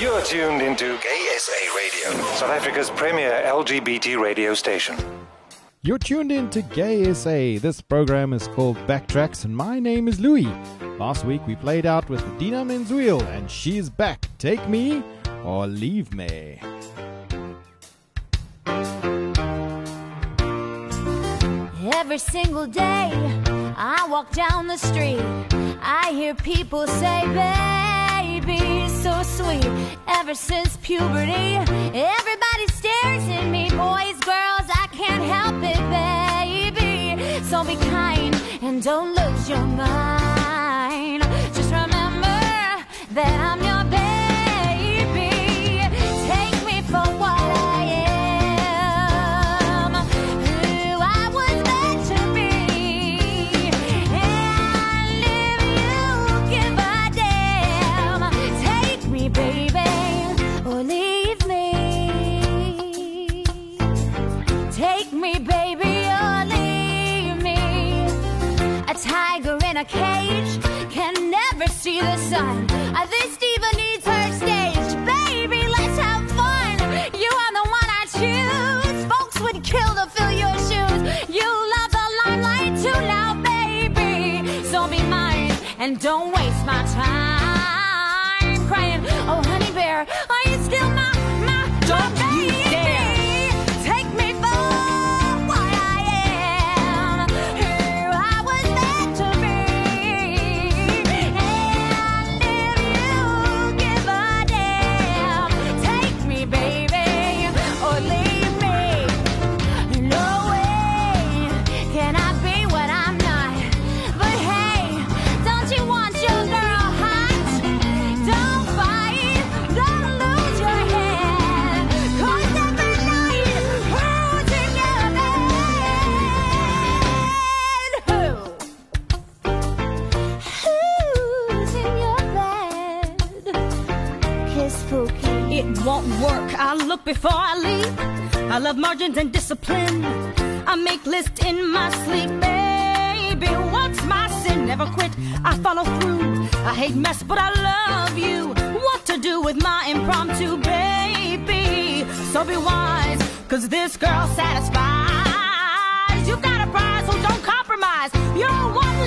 You're tuned into Gay SA Radio, South Africa's premier LGBT radio station. You're tuned in to Gay SA. This program is called Backtracks, and my name is Louis. Last week we played out with Idina Menzel, and she's back. Take me or leave me. Every single day I walk down the street, I hear people say, so sweet. Ever since puberty, everybody stares at me. Boys, girls, I can't help it, baby. So be kind and don't lose your mind. Just remember that I'm your a cage can never see the sun. Uh, This diva needs her stage. Baby, let's have fun. You are the one I choose. Folks would kill to fill your shoes. You love the limelight too now, baby. So be mine and don't waste Before I leap. I love margins and discipline. I make lists in my sleep, baby. What's my sin? Never quit. I follow through. I hate mess, but I love you. What to do with my impromptu, baby? So be wise, cause this girl satisfies. You got a prize, so don't compromise. You're one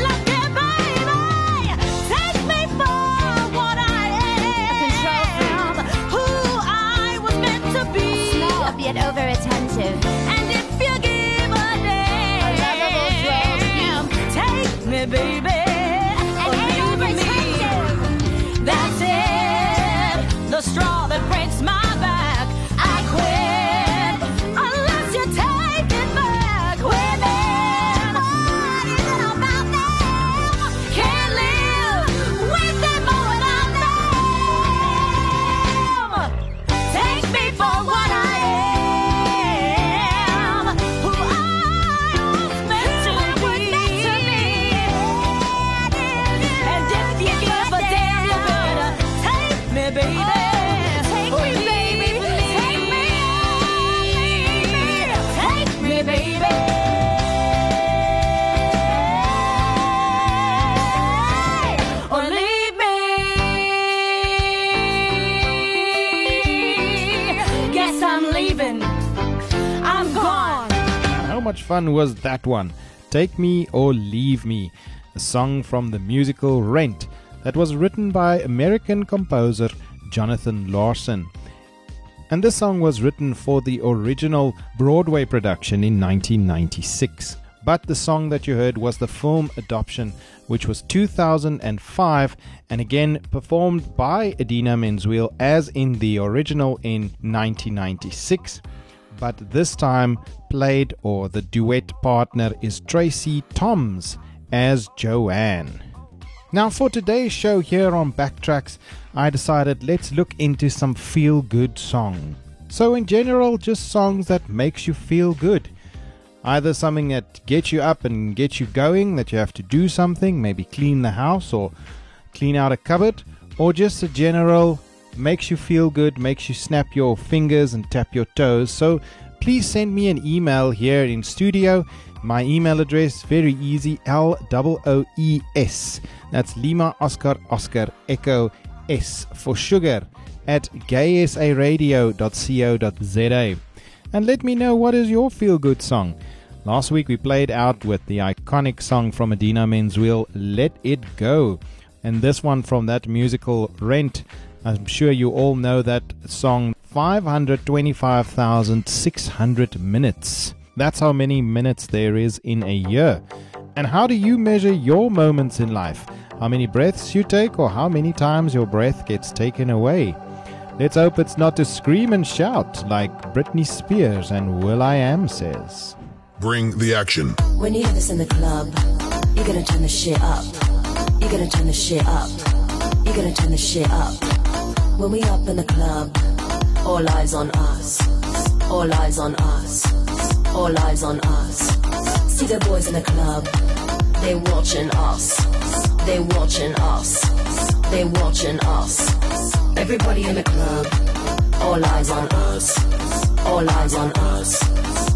fun was that one? Take Me or Leave Me, a song from the musical Rent that was written by American composer Jonathan Larson. And this song was written for the original Broadway production in 1996. But the song that you heard was the film adoption, which was 2005 and again performed by Idina Menzel as in the original in 1996 but this time played or the duet partner is Tracie Thoms as Joanne. Now, for today's show here on Backtracks, I decided let's look into some feel good song. So, in general, just songs that makes you feel good. Either something that gets you up and gets you going, that you have to do something, maybe clean the house or clean out a cupboard, or just a general makes you feel good, makes you snap your fingers and tap your toes. So please send me an email here in studio. My email address very easy L O O E S. That's Lima Oscar Oscar Echo S for sugar at gaysaradio.co.za. And let me know what is your feel good song. Last week we played out with the iconic song from Idina Menzel, Let It Go. And this one from that musical Rent. I'm sure you all know that song 525,600 minutes. That's how many minutes there is in a year. And how do you measure your moments in life? How many breaths you take, or how many times your breath gets taken away? Let's hope it's not to scream and shout like Britney Spears and will.i.am says. Bring the action. When you hear this in the club, you're gonna turn the shit up. You're gonna turn the shit up. You're gonna turn the shit up. When we up in the club, all eyes on us. All eyes on us. All eyes on us. See the boys in the club, they watching us. They watching us. They watching us. Everybody in the club, all eyes on us. All eyes on us.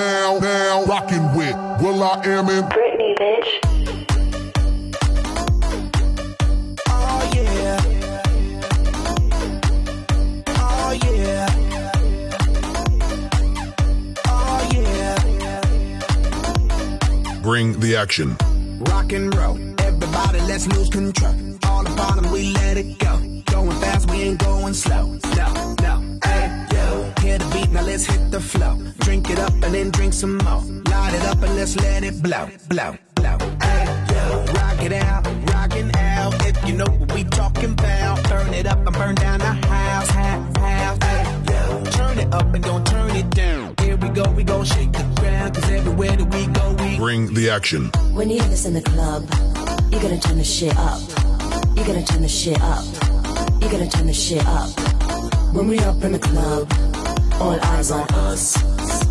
now, now rocking with will.i.am in Britney, bitch. Oh yeah. Oh yeah. Oh yeah. Bring the action. Rock and roll. Everybody, let's lose control. All the bottom, we let it go. Going fast, we ain't going slow. And then drink some more. Light it up and let's let it blow, blow, blow. Hey, yo. Rock it out, rockin' out. If you know what we talking about, burn it up and burn down the house, house, house. Hey, yo. Turn it up and don't turn it down. Here we go, we gon' shake the ground. Cause everywhere that we go, we Bring the action. When you hear this in the club, you're gonna turn the shit up. You're gonna turn the shit up. You're gonna turn the shit up. When we up in the club, all eyes on us.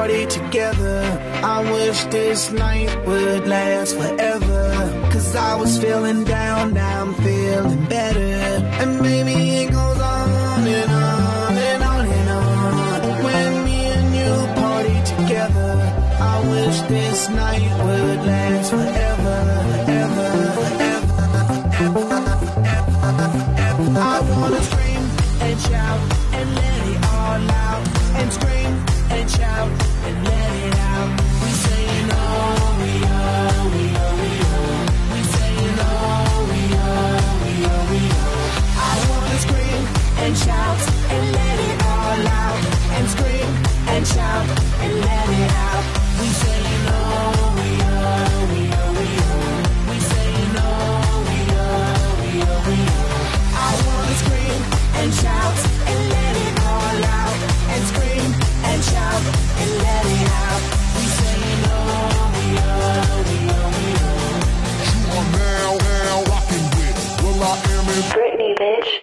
Party together. I wish this night would last forever. Cause I was feeling down, now I'm feeling better. And maybe it goes on and on and on and on. When me and you party together, I wish this night would last forever, and shout and let it out. We saying we we we. We saying we we we. I wanna scream and shout and let it all out. And scream and shout and let it out. We saying we we we. You are now, now rocking with Will I Am in Britney, bitch.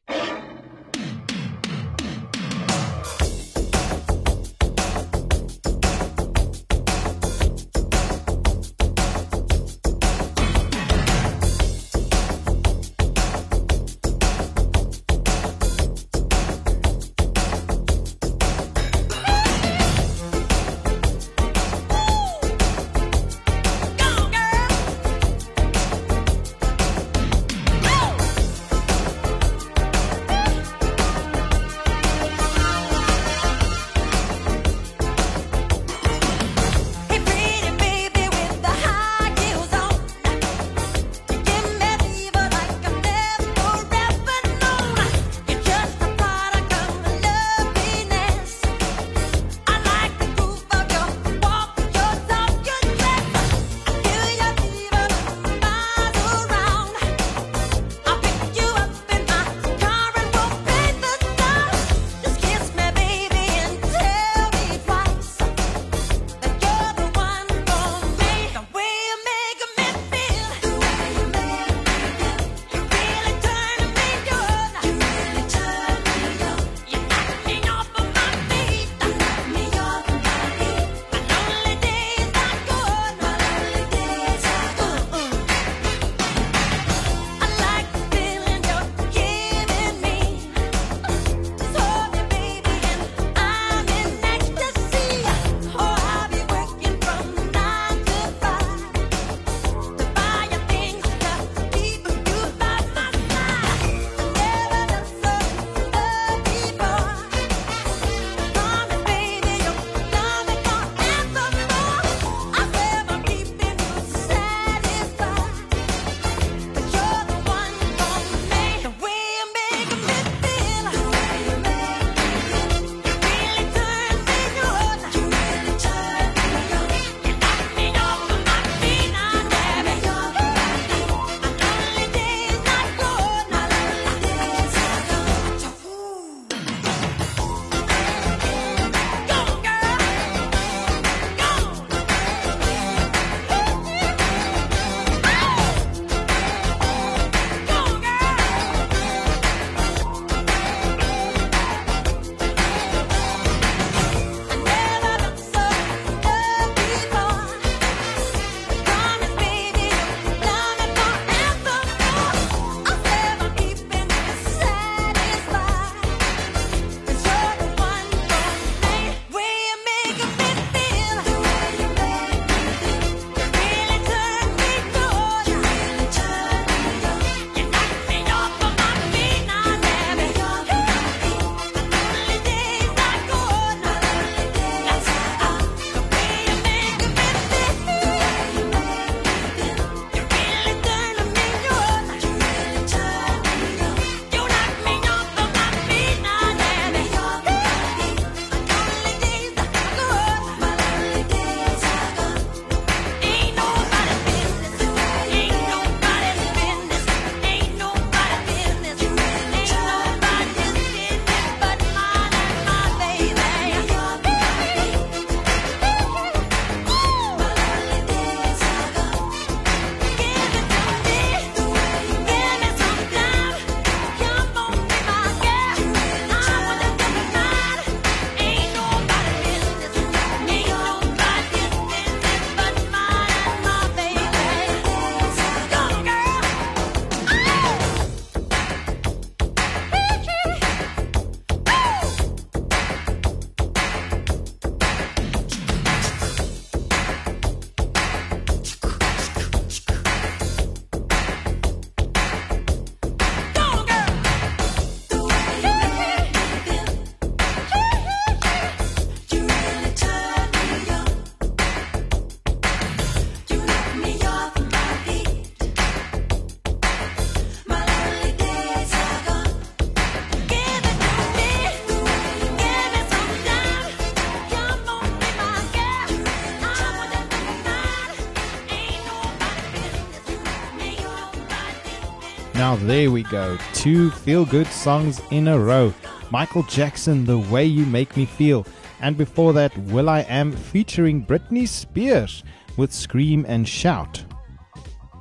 Go. Two feel good songs in a row. Michael Jackson, The Way You Make Me Feel. And before that, will.i.am featuring Britney Spears with Scream and Shout.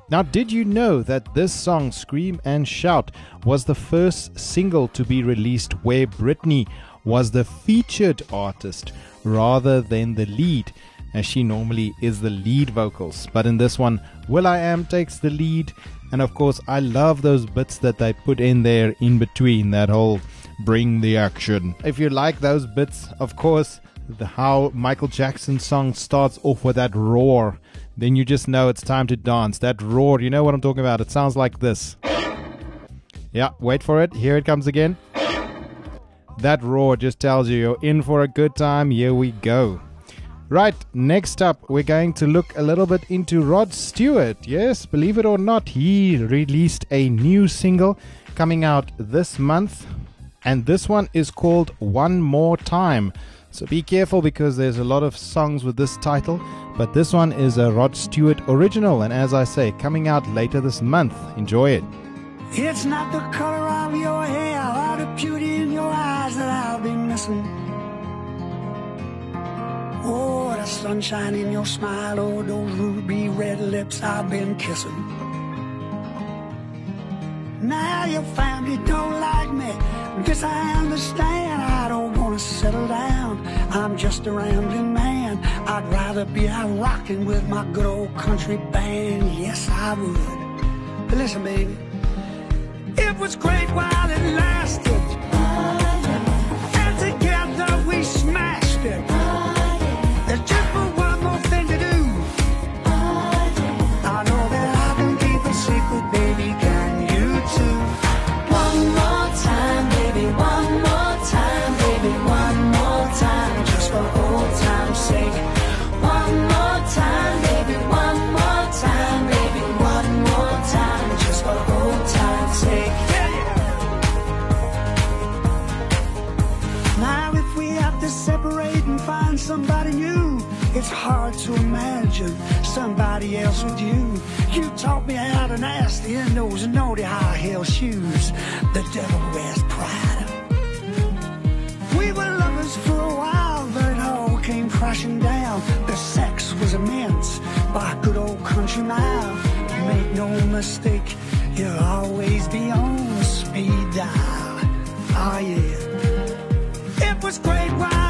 Now, did you know that this song, Scream and Shout, was the first single to be released where Britney was the featured artist rather than the lead, as she normally is the lead vocals. But in this one, will.i.am takes the lead, and of course, I love those bits that they put in there in between that whole bring the action. If you like those bits, of course, the, how Michael Jackson's song starts off with that roar, then you just know it's time to dance. That roar, you know what I'm talking about. It sounds like this. Yeah, wait for it. Here it comes again. That roar just tells you you're in for a good time. Here we go. Right, next up, we're going to look a little bit into Rod Stewart. Yes, believe it or not, he released a new single coming out this month, and this one is called One More Time. So be careful because there's a lot of songs with this title, but this one is a Rod Stewart original, and as I say, coming out later this month. Enjoy it. It's not the color of your hair or the beauty in your eyes that I'll be missing. Oh, the sunshine in your smile, oh, those ruby red lips I've been kissing. Now your family don't like me. This I understand. I don't wanna settle down. I'm just a rambling man. I'd rather be out rocking with my good old country band. Yes, I would. But listen, baby. It was great while it lasted. And together we smashed it. It's hard to imagine somebody else with you. You taught me how to nasty in those naughty high heel shoes. The devil wears Prada. We were lovers for a while, but it all came crashing down. The sex was immense by good old country mile. Make no mistake, you'll always be on speed dial. Oh yeah. It was great while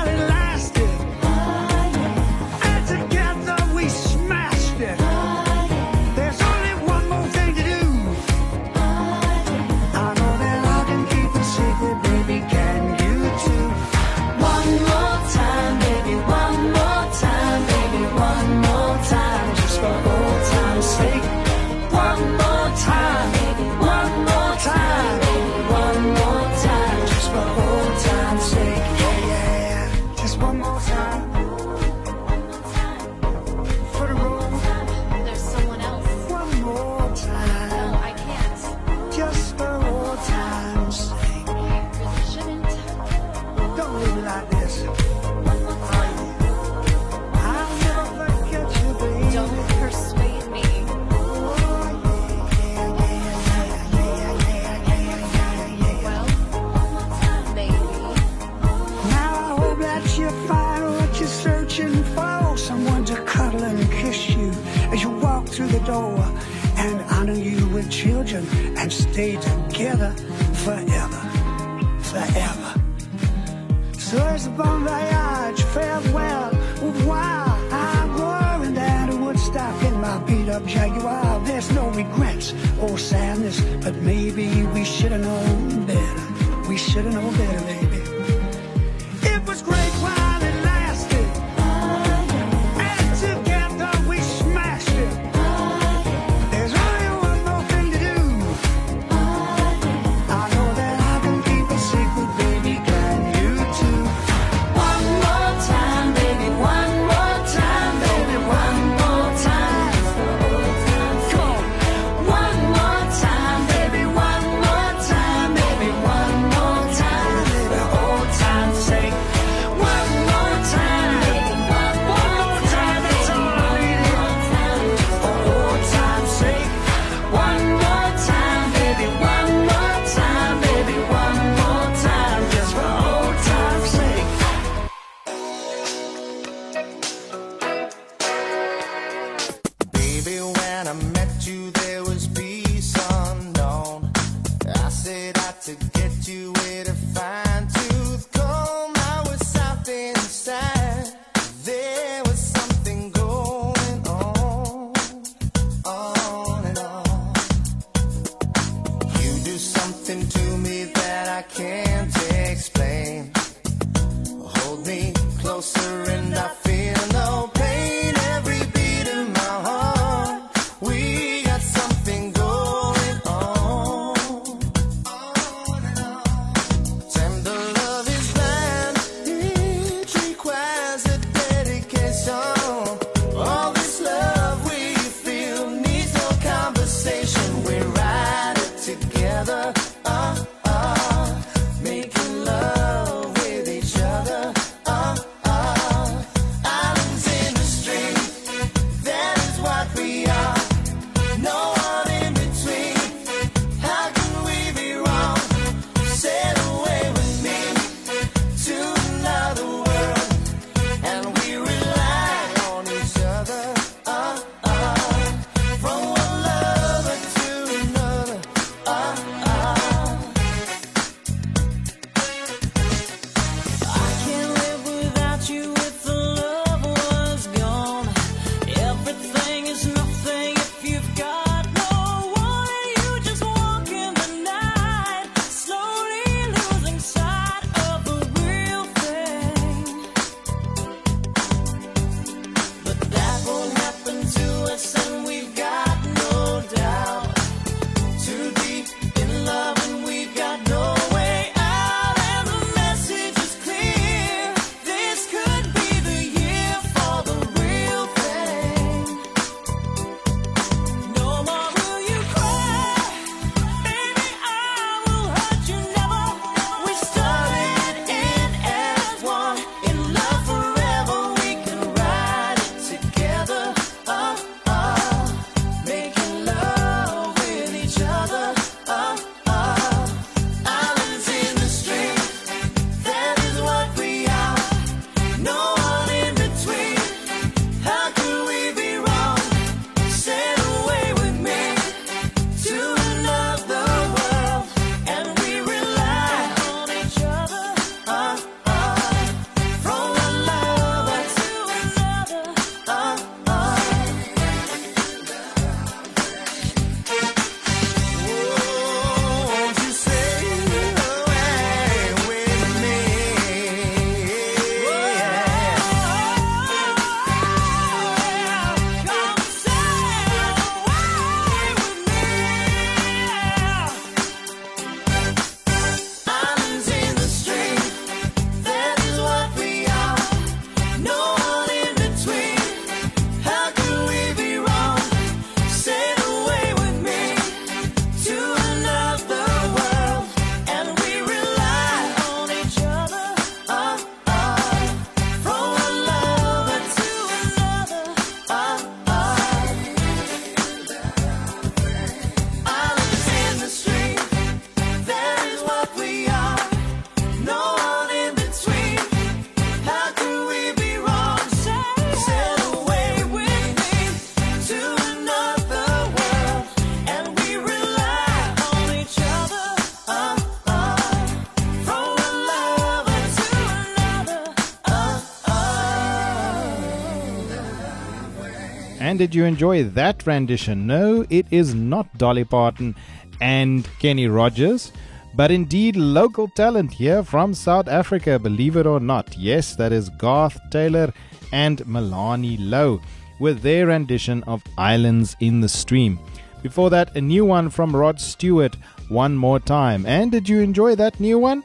And did you enjoy that rendition? No, it is not Dolly Parton and Kenny Rogers, but indeed local talent here from South Africa, believe it or not. Yes, that is Garth Taylor and Milani Lowe with their rendition of Islands in the Stream. Before that, a new one from Rod Stewart, One More Time. And did you enjoy that new one?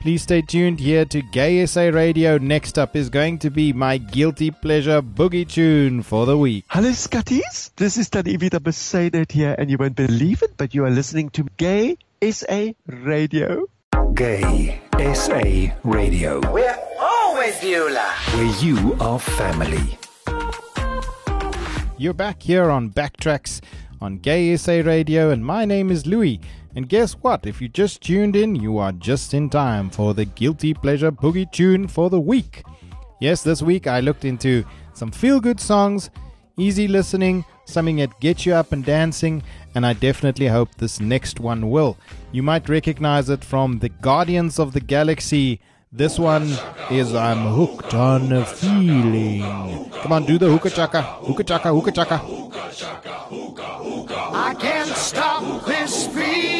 Please stay tuned here to Gay SA Radio. Next up is going to be my guilty pleasure boogie tune for the week. Hello, Scotties. This is Tanivita Besaided here, and you won't believe it, but you are listening to Gay SA Radio. Gay SA Radio, We're always Beulah. where you are family. You're back here on Backtracks on Gay SA Radio, and my name is Louis. And guess what? If you just tuned in, you are just in time for the Guilty Pleasure Boogie Tune for the week. Yes, this week I looked into some feel good songs, easy listening, something that gets you up and dancing, and I definitely hope this next one will. You might recognize it from the Guardians of the Galaxy. This one is I'm hooked on a feeling. Come on, do the hookah chaka, hookah chaka, hookah chaka. I can't stop this feeling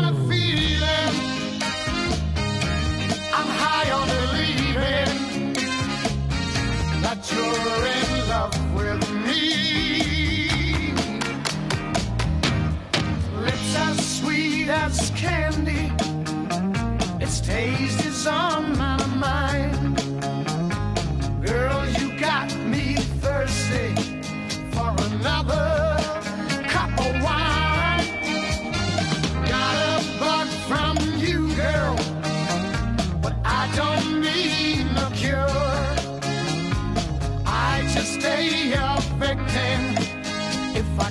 sweet as candy. Its taste is on my mind. Girl, you got me thirsty for another cup of wine. Got a bug from you, girl, but I don't need no cure. I just stay a victim if I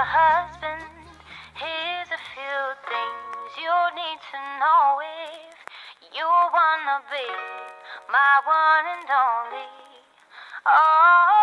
future husband, here's a few things you need to know if you wanna be my one and only. All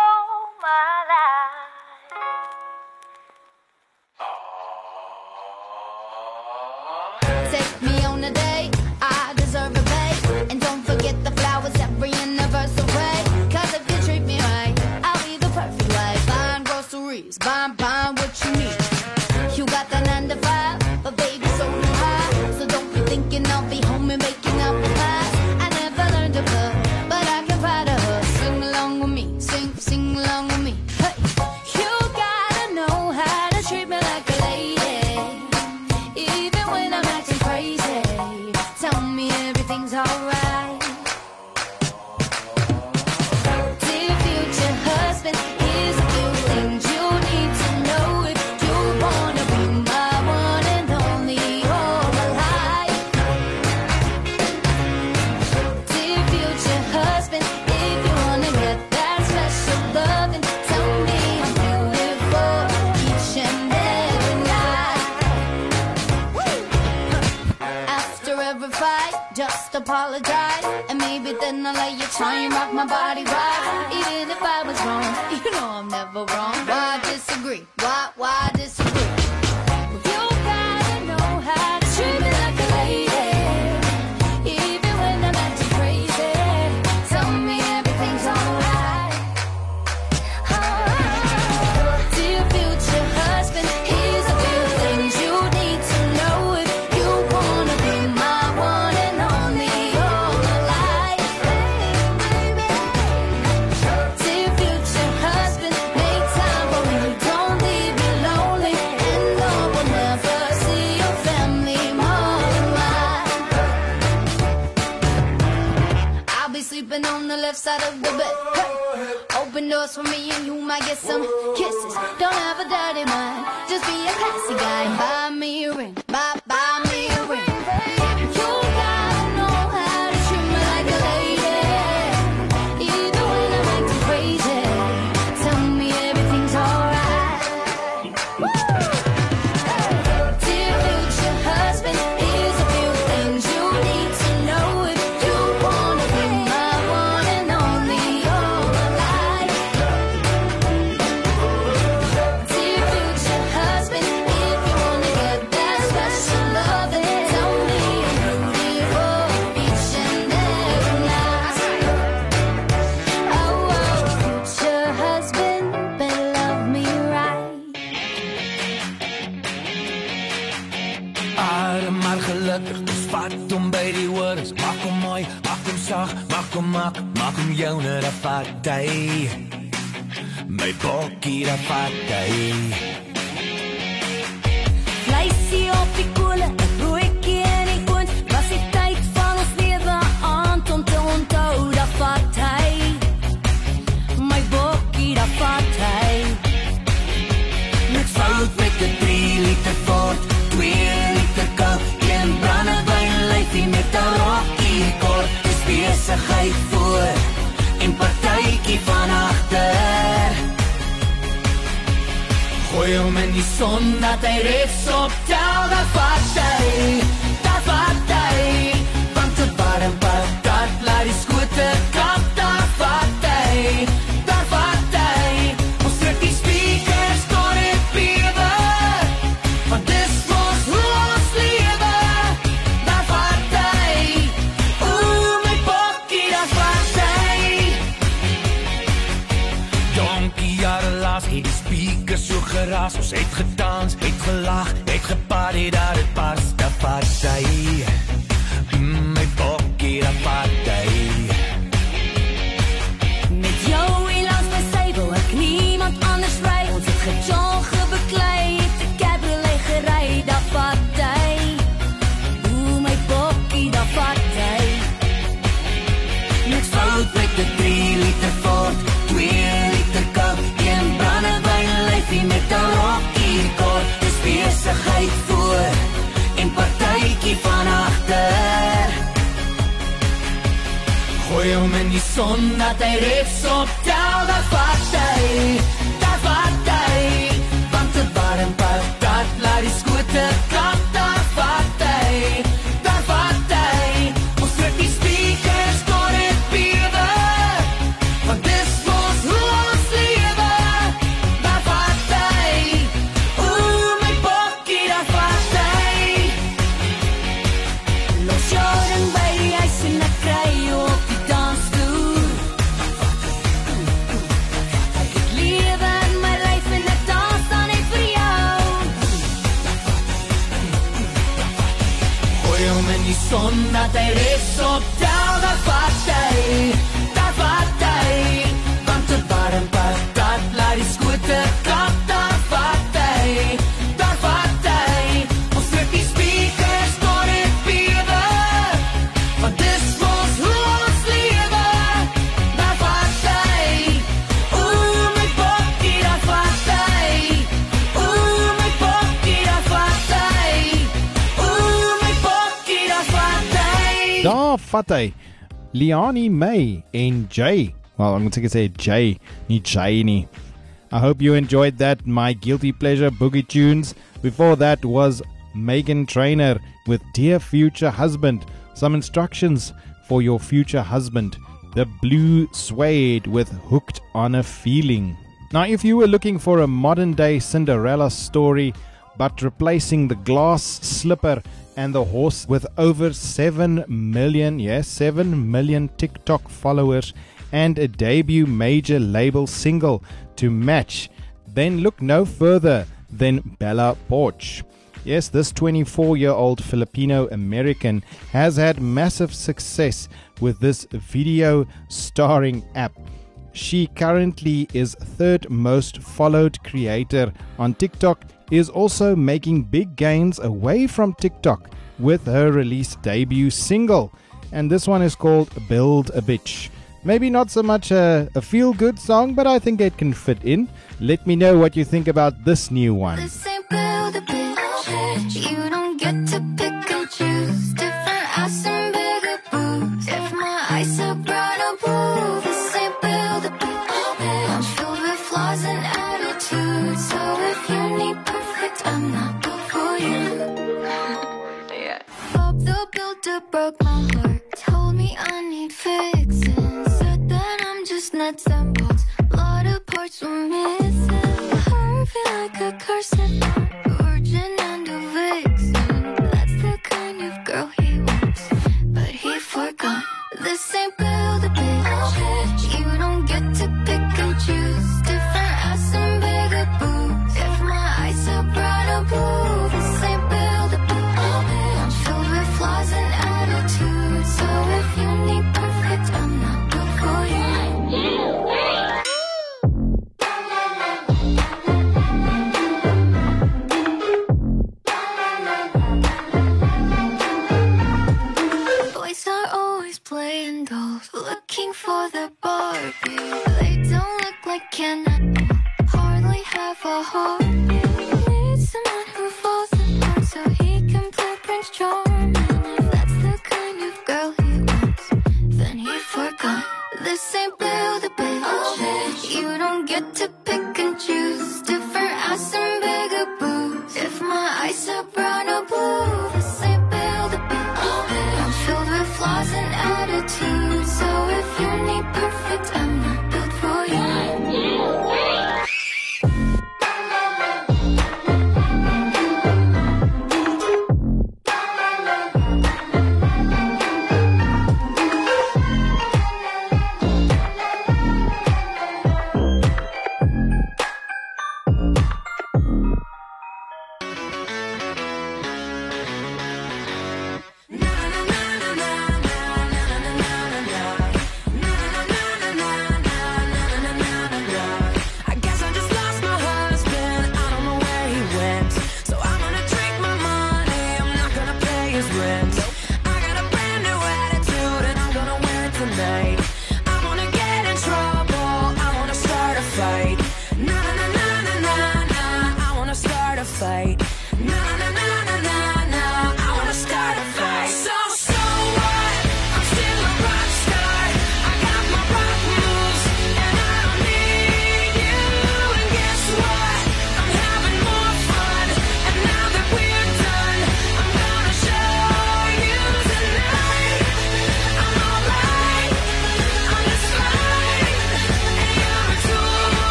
Poi io me ne sono andata e reso, ciao da faccia c'est très Onda Teresa Fate, Liani May, and Jay. Well, I'm going to say Jay, ni Jay ni. I hope you enjoyed that, my guilty pleasure boogie tunes. Before that was Meghan Trainor with Dear Future Husband, some instructions for your future husband. The Blue Swede with Hooked on a Feeling. Now, if you were looking for a modern day Cinderella story, but replacing the glass slipper and the horse with over 7 million, yes, 7 million TikTok followers and a debut major label single to match, then look no further than Bella Poarch. Yes, this 24 year old Filipino American has had massive success with this video starring app. She currently is third most followed creator on TikTok is also making big gains away from TikTok with her release debut single. And this one is called Build a Bitch. Maybe not so much a, a feel good song, but I think it can fit in. Let me know what you think about this new one. for me.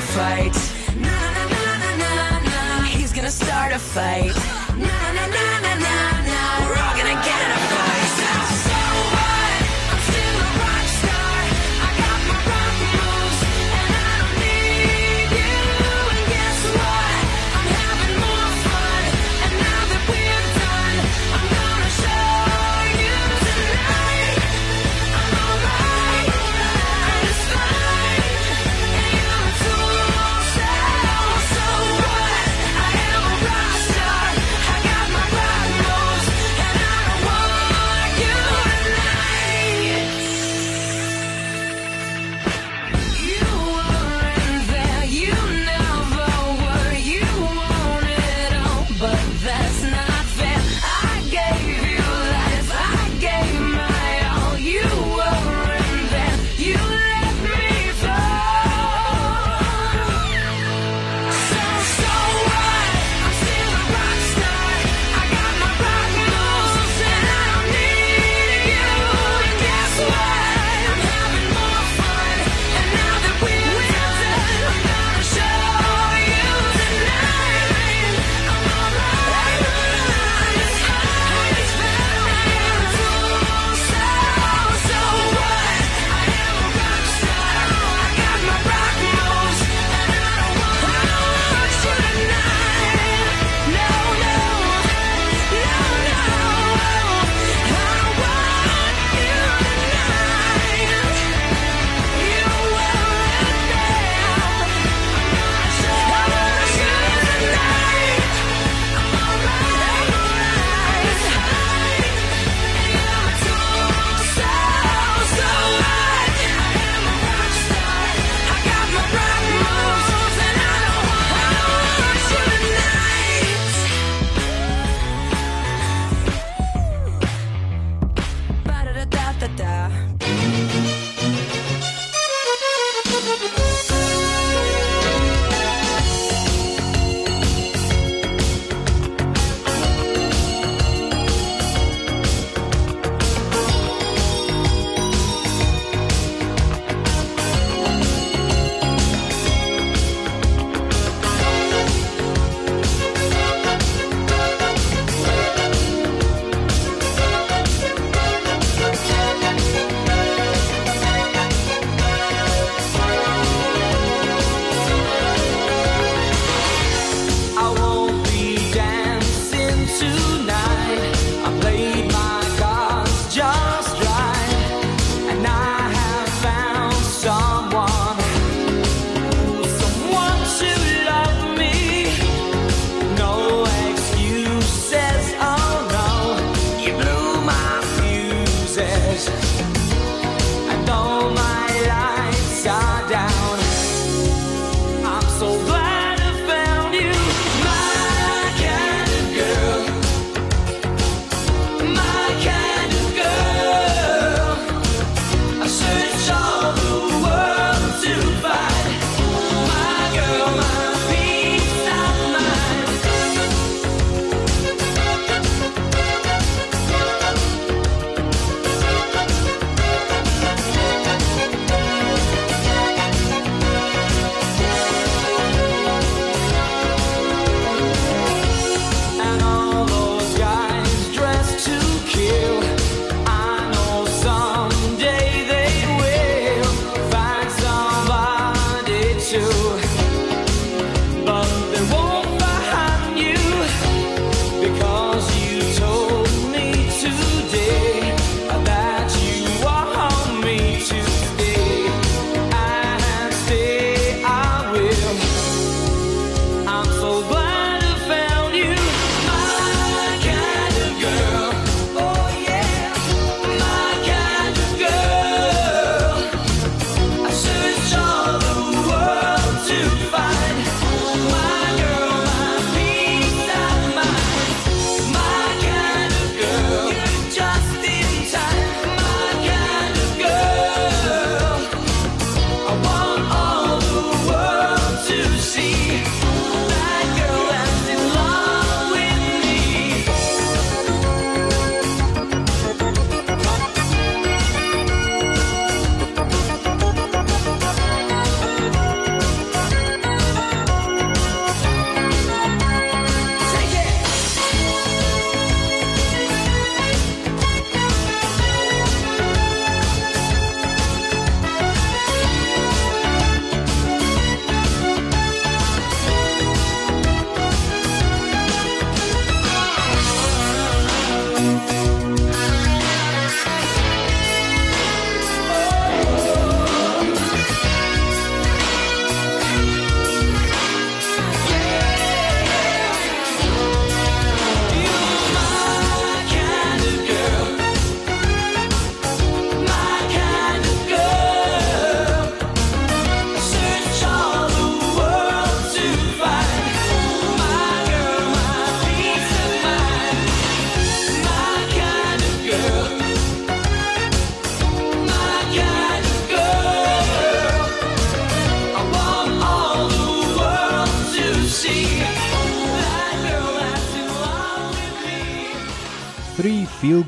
fight. Na na na na na na. He's gonna start a fight. Na na na na na na. We're all gonna get in a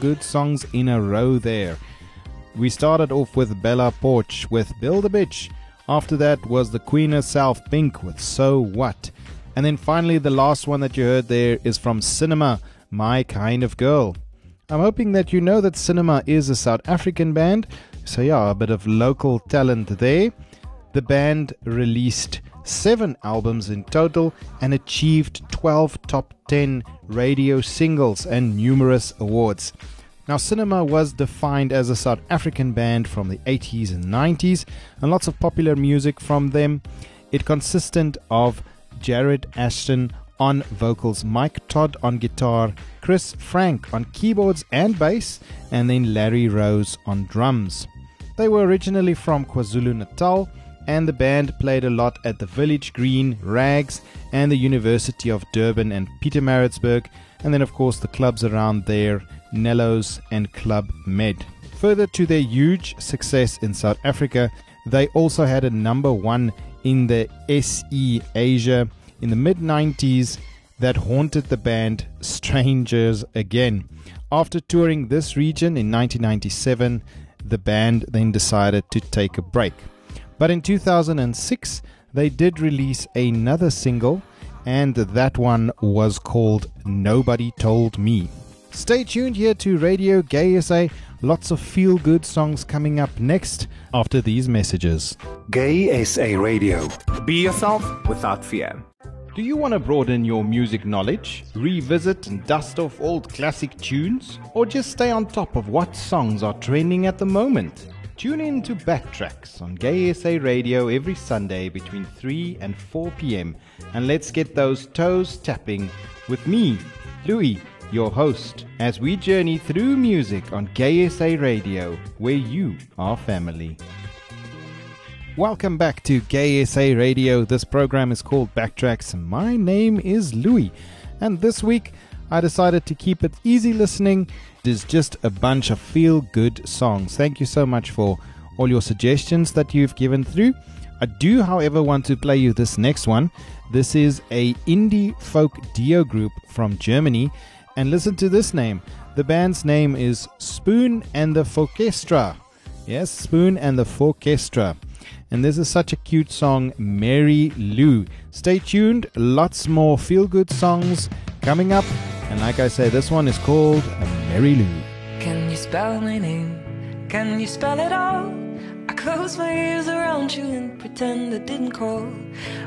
good songs in a row there. We started off with Bella Poarch with Build a Bitch. After that was the Queen herself, Pink, with So What. And then finally, the last one that you heard there is from Cinema, My Kind of Girl. I'm hoping that you know that Cinema is a South African band, so yeah, a bit of local talent there. The band released seven albums in total and achieved 12 top 10 radio singles and numerous awards. Now, Cinema was defined as a South African band from the 80s and 90s, and lots of popular music from them. It consisted of Jared Ashton on vocals, Mike Todd on guitar, Chris Frank on keyboards and bass, and then Larry Rose on drums. They were originally from KwaZulu Natal, and the band played a lot at the Village Green, Rags, and the University of Durban and Pietermaritzburg, and then, of course, the clubs around there, Nellos and Club Med. Further to their huge success in South Africa, they also had a number one in the SE Asia in the mid 90s that haunted the band Strangers again. After touring this region in 1997, the band then decided to take a break. But in 2006, they did release another single, and that one was called Nobody Told Me. Stay tuned here to Radio Gay SA. Lots of feel good songs coming up next after these messages. Gay SA Radio. Be yourself without fear. Do you want to broaden your music knowledge, revisit and dust off old classic tunes, or just stay on top of what songs are trending at the moment? Tune in to Backtracks on Gay SA Radio every Sunday between 3 and 4 p.m. and let's get those toes tapping with me, Louis, your host, as we journey through music on Gay SA Radio, where you are family. Welcome back to Gay SA Radio. This program is called Backtracks. My name is Louis, and this week I decided to keep it easy listening. It is just a bunch of feel good songs. Thank you so much for all your suggestions that you've given through. I do, however, want to play you this next one. This is a indie folk duo group from Germany, and listen to this name. The band's name is Spoon and the Forkestra. Yes, Spoon and the Forkestra. And this is such a cute song, Mary Lou. Stay tuned, lots more feel good songs coming up. And like I say, this one is called Mary Lou. Can you spell my name? Can you spell it all? I close my ears around you and pretend I didn't call.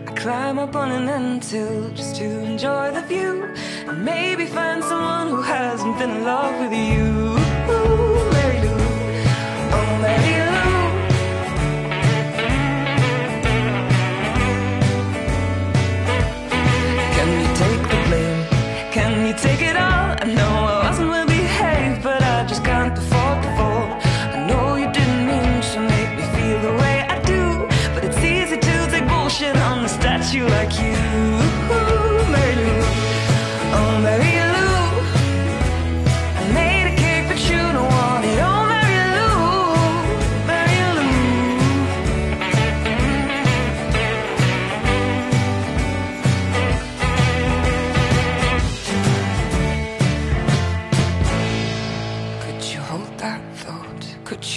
I climb up on an anthill just to enjoy the view and maybe find someone who hasn't been in love with you.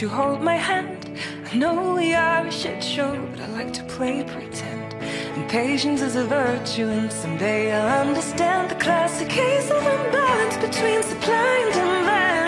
You hold my hand? I know we are a shit show, but I like to play pretend. And patience is a virtue, and someday I'll understand the classic case of imbalance between supply and demand.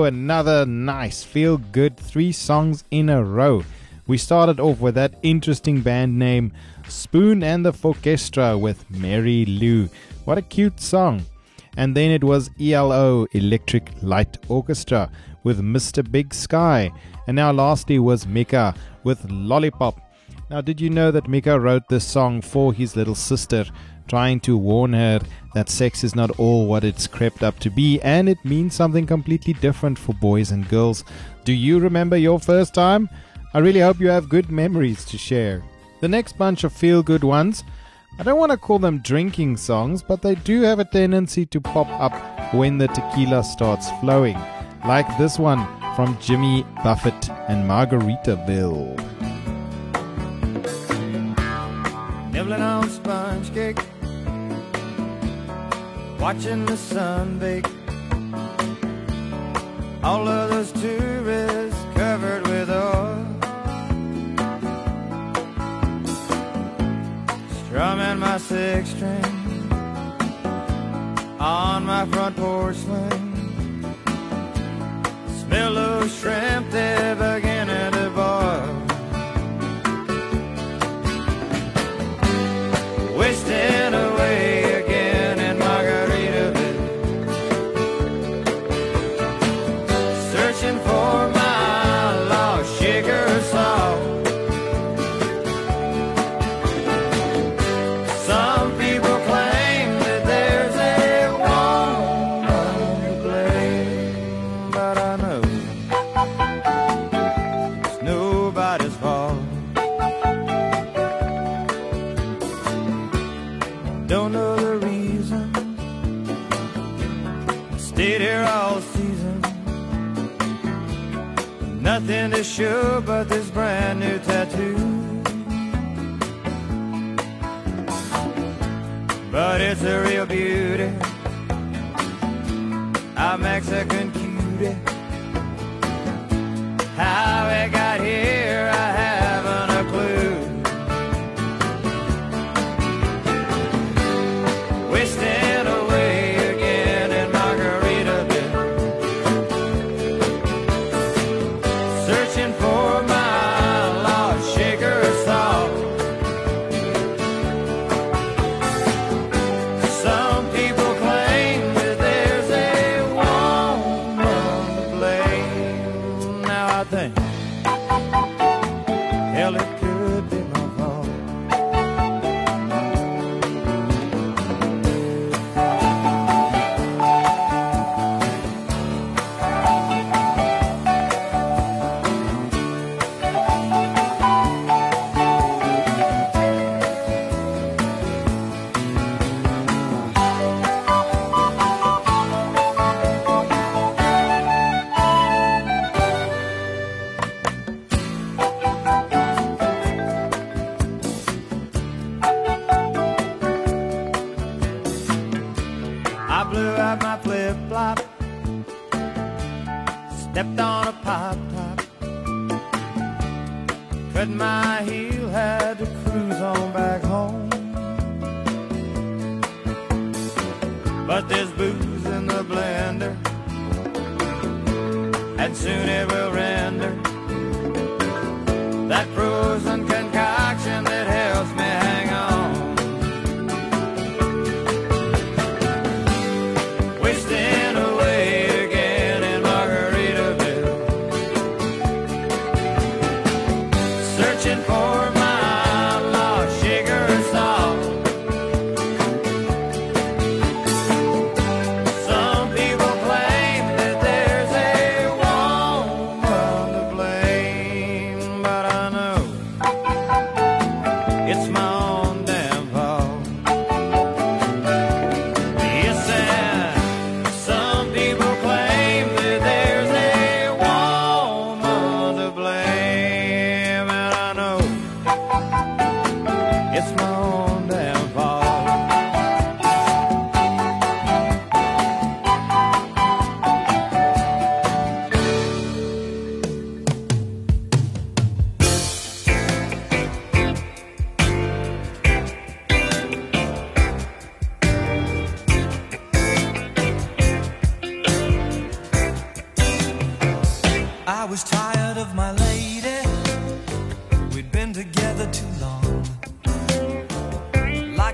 Another nice, feel good three songs in a row. We started off with that interesting band name, Spoon and the Forkestra with Mary Lou. What a cute song. And then it was ELO, Electric Light Orchestra, with Mr. Big Sky. And now lastly was Mika with Lollipop. Now, did you know that Mika wrote this song for his little sister, trying to warn her that sex is not all what it's crept up to be and it means something completely different for boys and girls? Do you remember your first time? I really hope you have good memories to share. The next bunch of feel good ones, I don't want to call them drinking songs, but they do have a tendency to pop up when the tequila starts flowing, like this one from Jimmy Buffett and Margaritaville. Nibbling on sponge cake, watching the sun bake. All of those tourists covered with oil. Strumming my six string on my front porch swing. Smell of shrimp, they're beginning Nothing to show but this brand new tattoo. But it's a real beauty. I'm a Mexican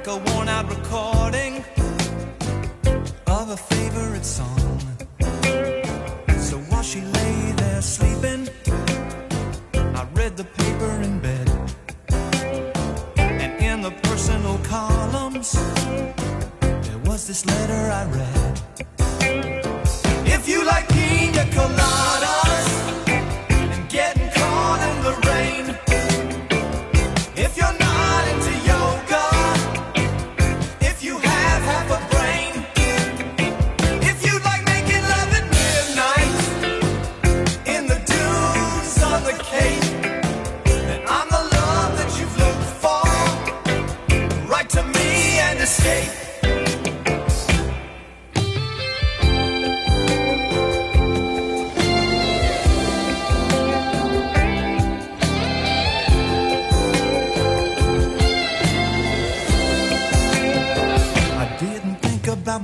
a worn out recording of a favorite song. So while she lay there sleeping, I read the paper in bed. And in the personal columns, there was this letter I read. If you like pina colada.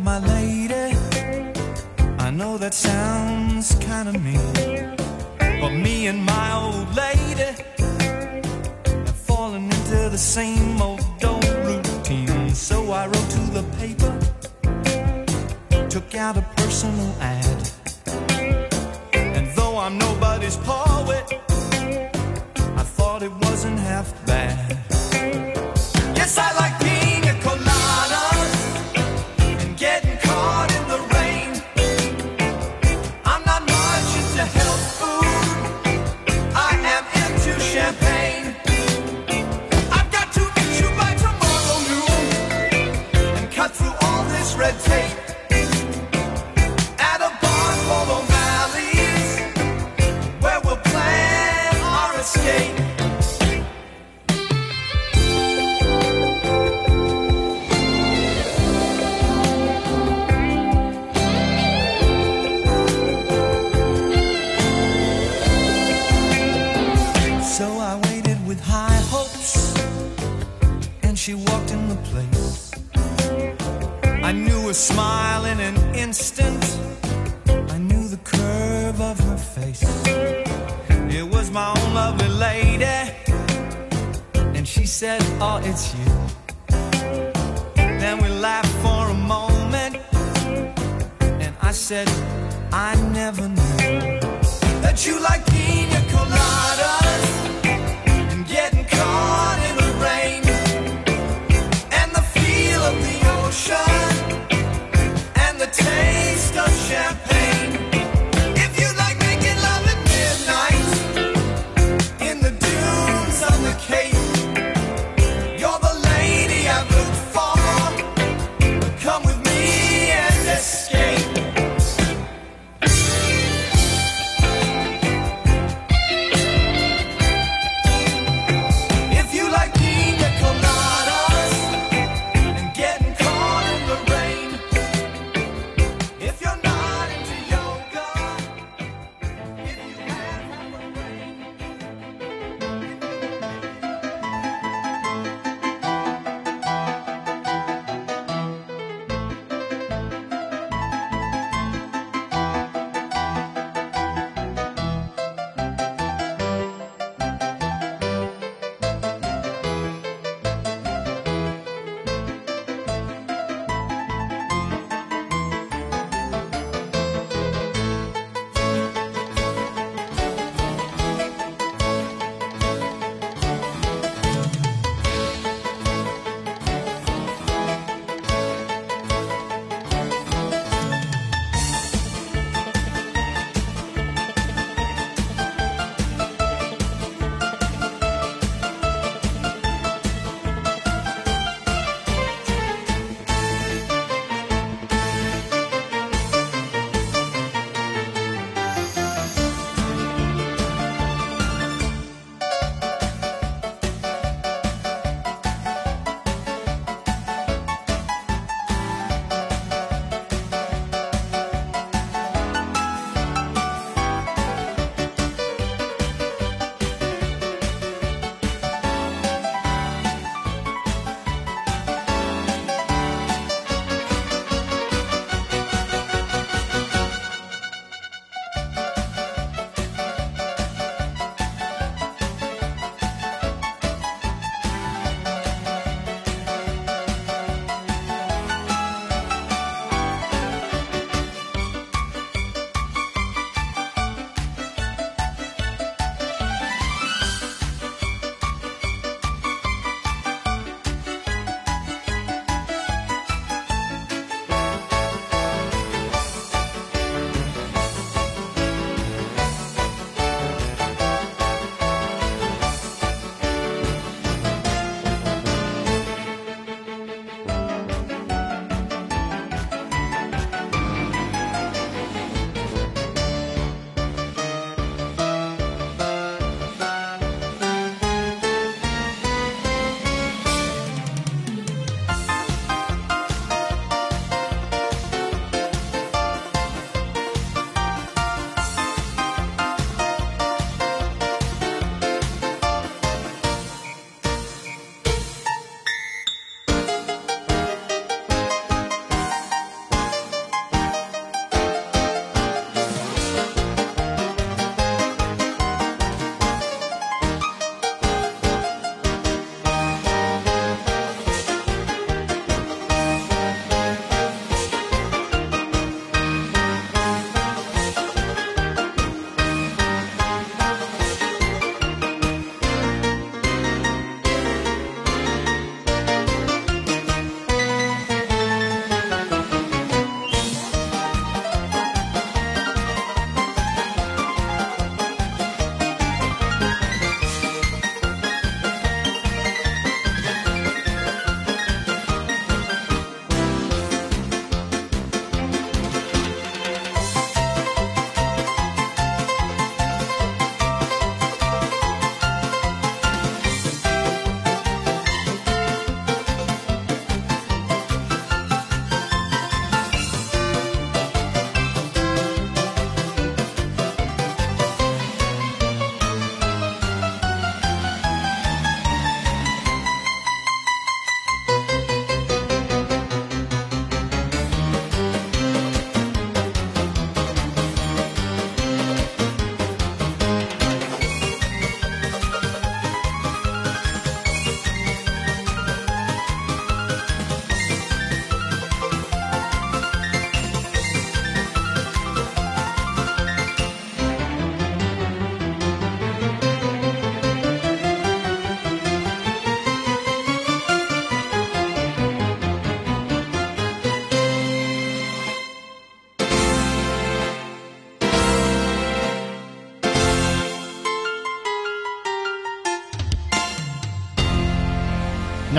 my lady. I know that sounds kind of mean, but me and my old lady have fallen into the same old old routine. So I wrote to the paper, took out a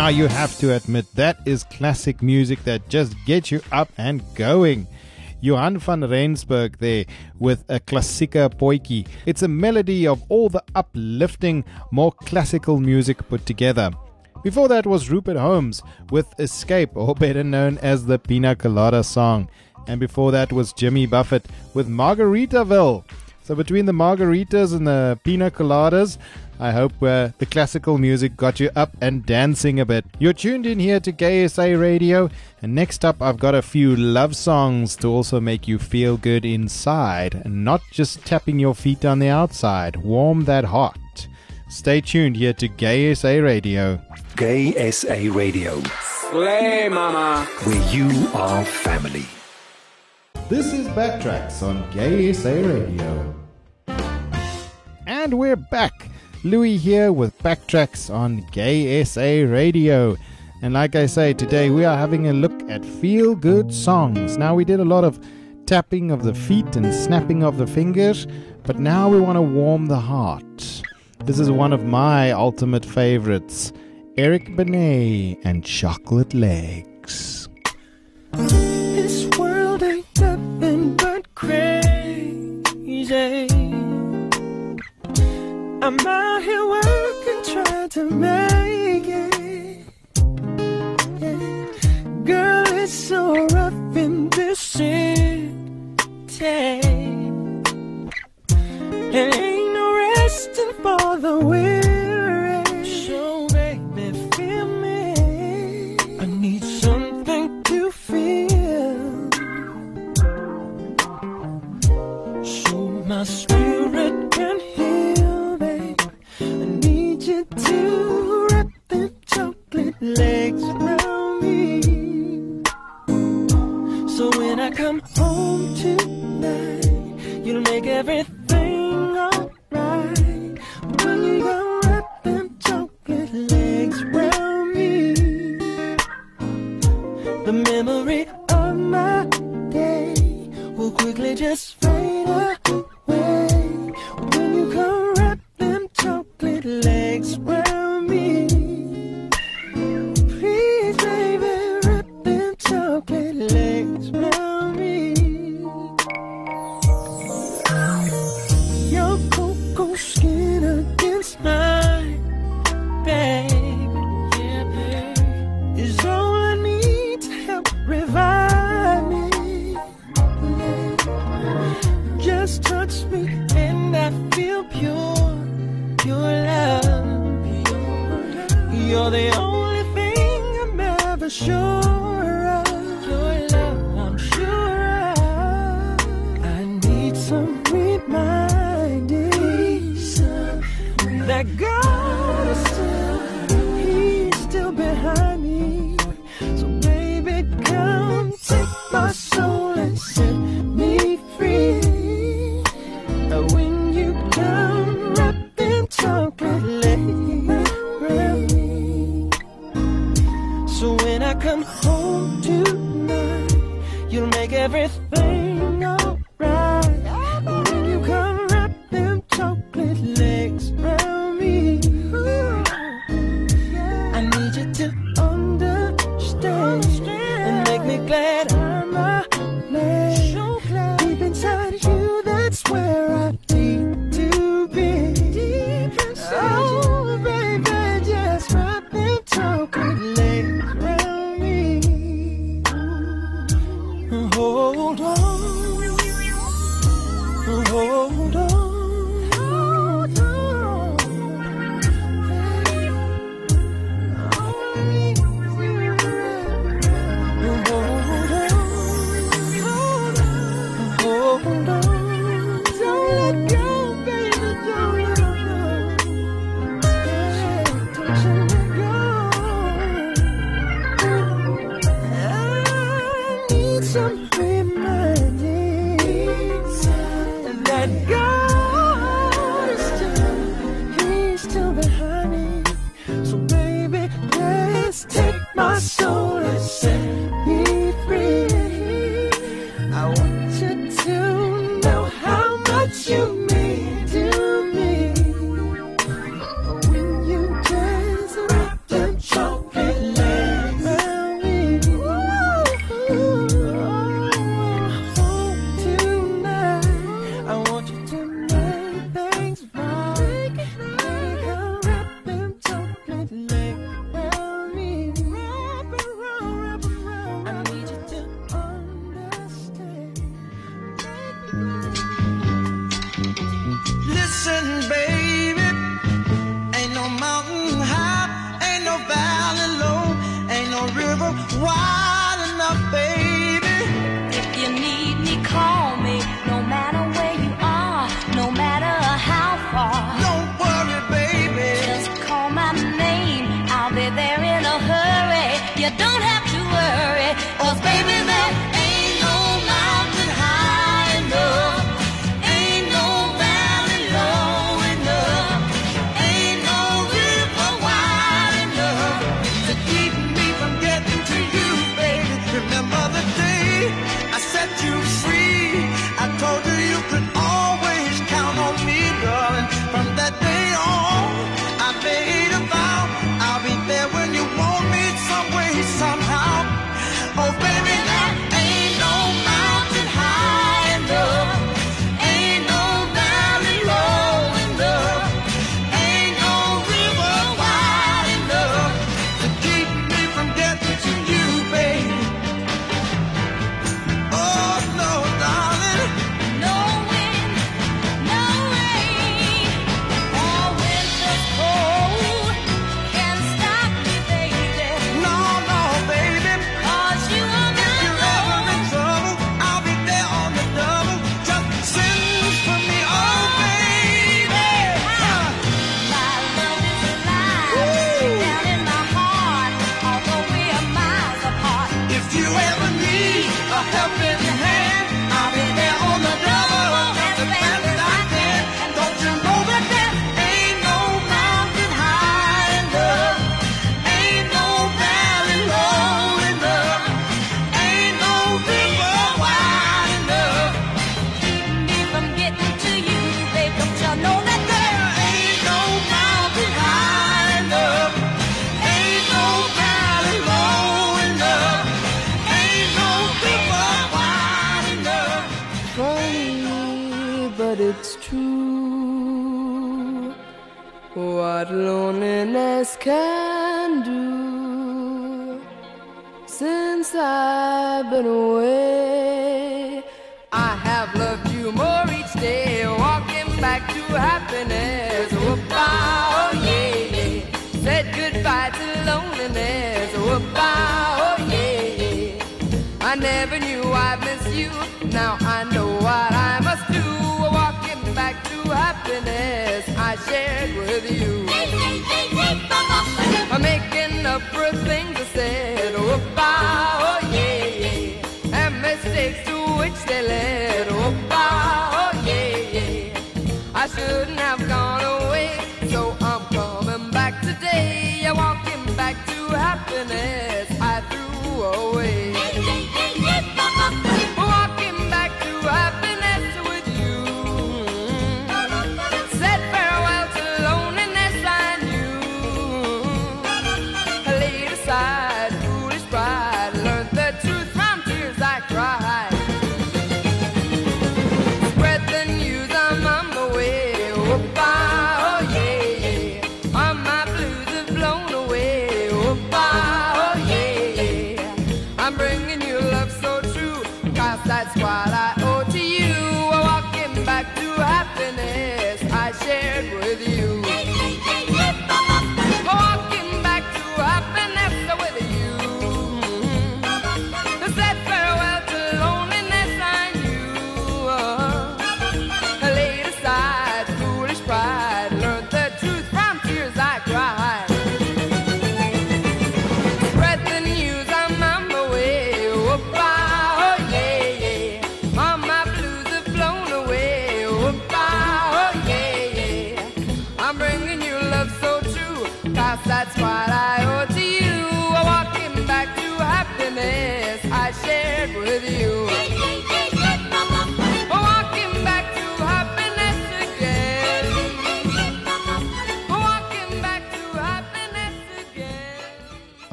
Now you have to admit that is classic music that just gets you up and going. Johan van Rensburg there with a Klassiker Poikie. It's a melody of all the uplifting, more classical music put together. Before that was Rupert Holmes with Escape, or better known as the Pina Colada song. And before that was Jimmy Buffett with Margaritaville. So between the margaritas and the pina coladas, I hope uh, the classical music got you up and dancing a bit. You're tuned in here to Gay SA Radio, and next up, I've got a few love songs to also make you feel good inside, and not just tapping your feet on the outside. Warm that heart. Stay tuned here to Gay SA Radio. Gay SA Radio, Slay, mama. where you are family. This is Backtracks on Gay SA Radio. And we're back. Louis here with Backtracks on Gay SA Radio. And like I say, today we are having a look at feel good songs. Now, we did a lot of tapping of the feet and snapping of the fingers, but now we want to warm the heart. This is one of my ultimate favorites Eric Benet and Chocolate Legs. I'm out here working, trying to make it. Girl, it's so rough in this city. And ain't no resting for the weary. Just fade away. When you come wrap them chocolate legs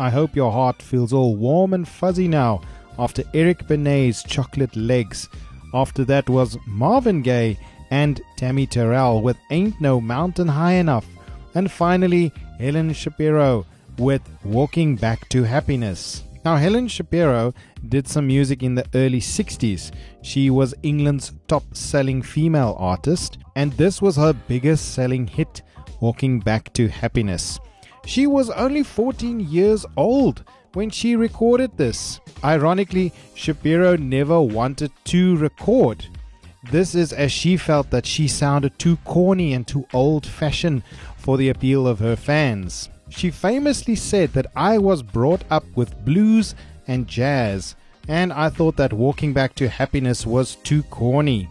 I hope your heart feels all warm and fuzzy now after Eric Benet's Chocolate Legs. After that was Marvin Gaye and Tammy Terrell with Ain't No Mountain High Enough. And finally, Helen Shapiro with Walking Back to Happiness. Now, Helen Shapiro did some music in the early 60s. She was England's top selling female artist, and this was her biggest selling hit, Walking Back to Happiness. She was only 14 years old when she recorded this. Ironically, Shapiro never wanted to record. This is as she felt that she sounded too corny and too old fashioned for the appeal of her fans. She famously said that I was brought up with blues and jazz, and I thought that Walking Back to Happiness was too corny.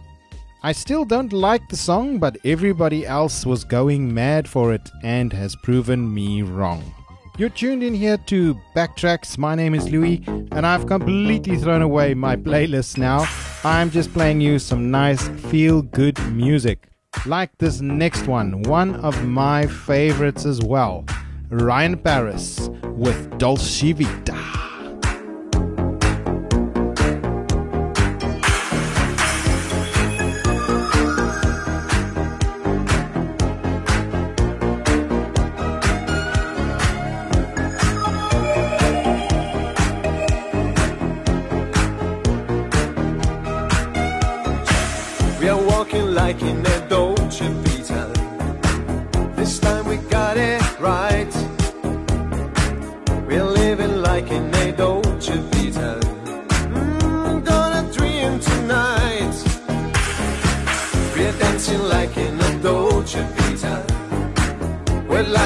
I still don't like the song, but everybody else was going mad for it and has proven me wrong. You're tuned in here to Backtracks. My name is Louis, and I've completely thrown away my playlist now. I'm just playing you some nice, feel good music. Like this next one, one of my favorites as well Ryan Paris with Dolce Vita.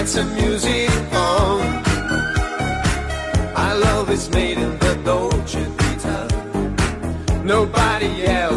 Lights and music on. Our love is made in the Dolce Vita. Nobody else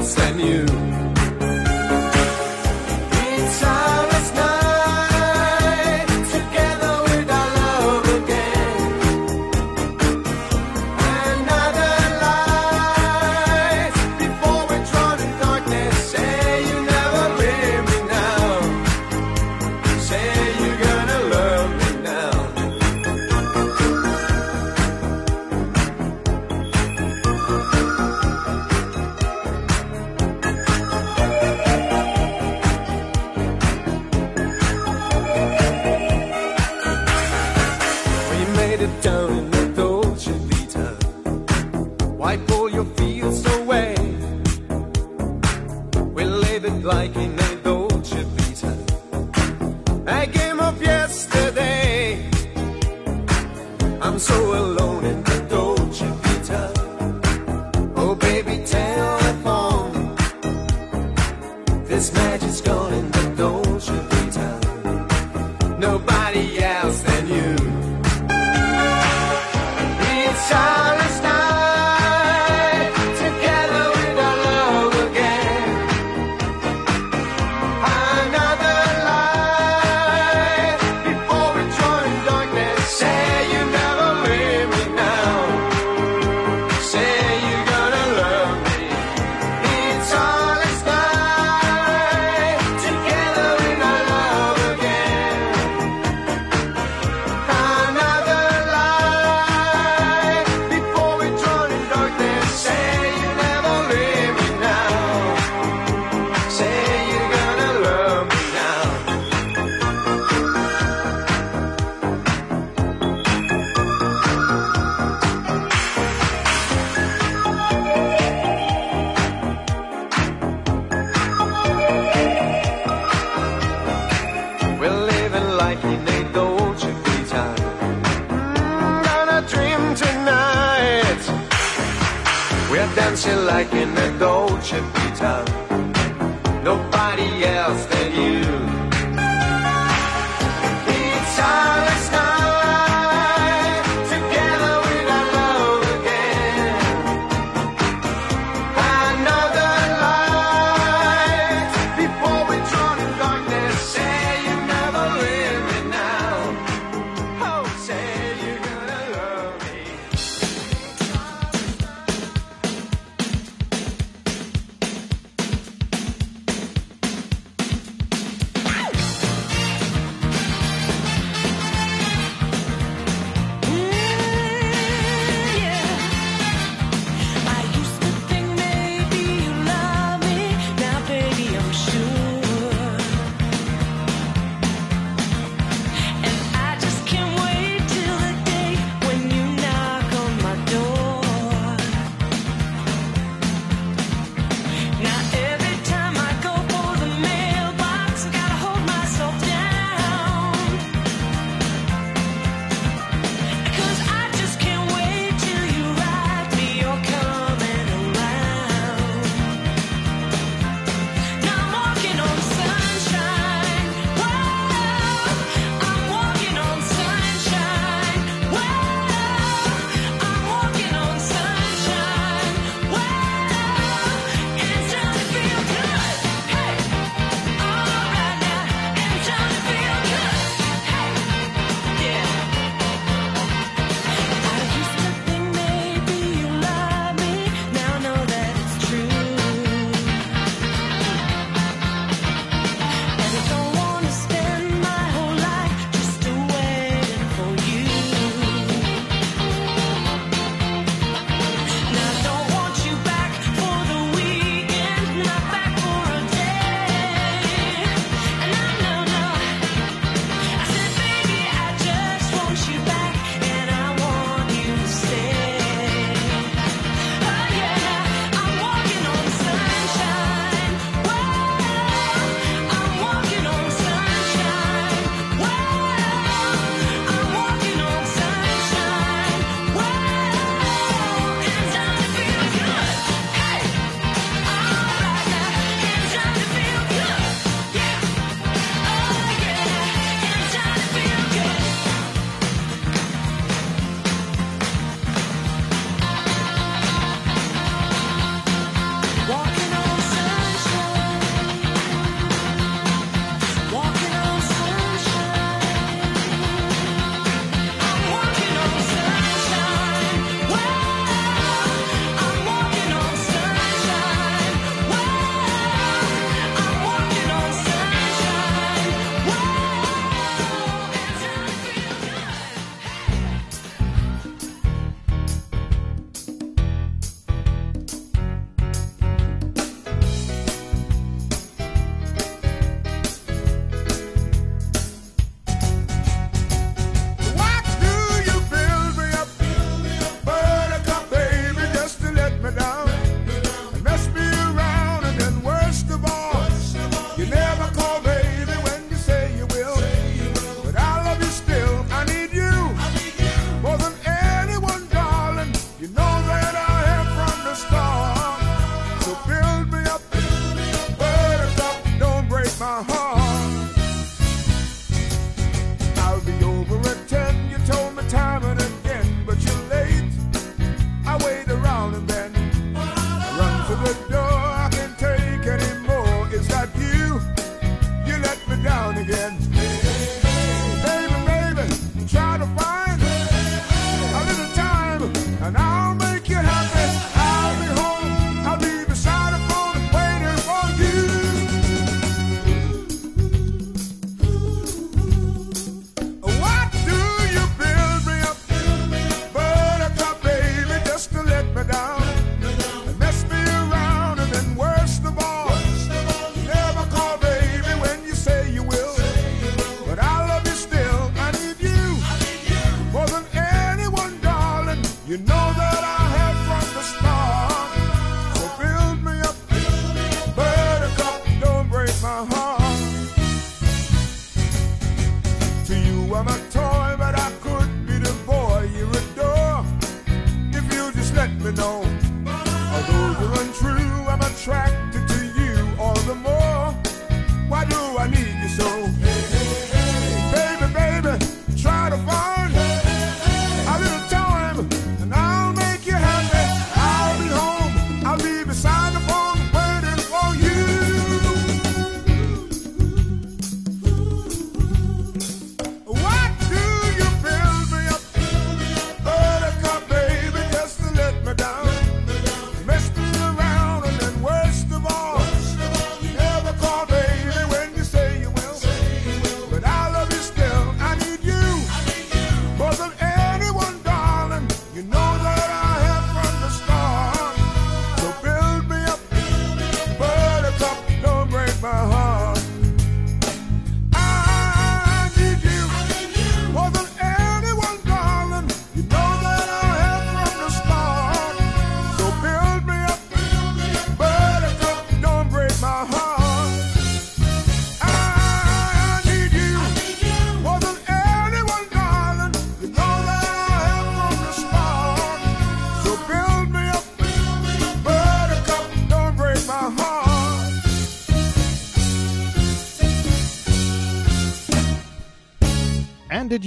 like we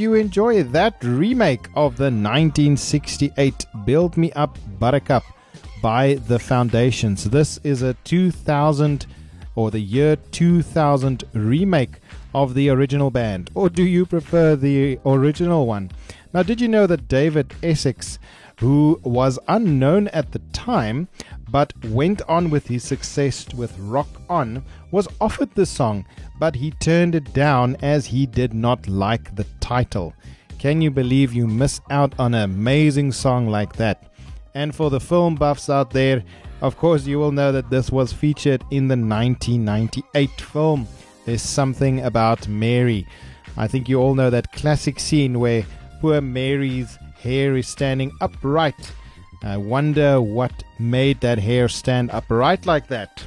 you enjoy that remake of the 1968 Build Me Up Buttercup by The Foundations? This is a 2000 or the year 2000 remake of the original band, or do you prefer the original one? Now, did you know that David Essex, who was unknown at the time but went on with his success with Rock On, was offered the song, but he turned it down as he did not like the title. Can you believe you miss out on an amazing song like that? And for the film buffs out there, of course, you will know that this was featured in the 1998 film. There's something about Mary. I think you all know that classic scene where poor Mary's hair is standing upright. I wonder what made that hair stand upright like that.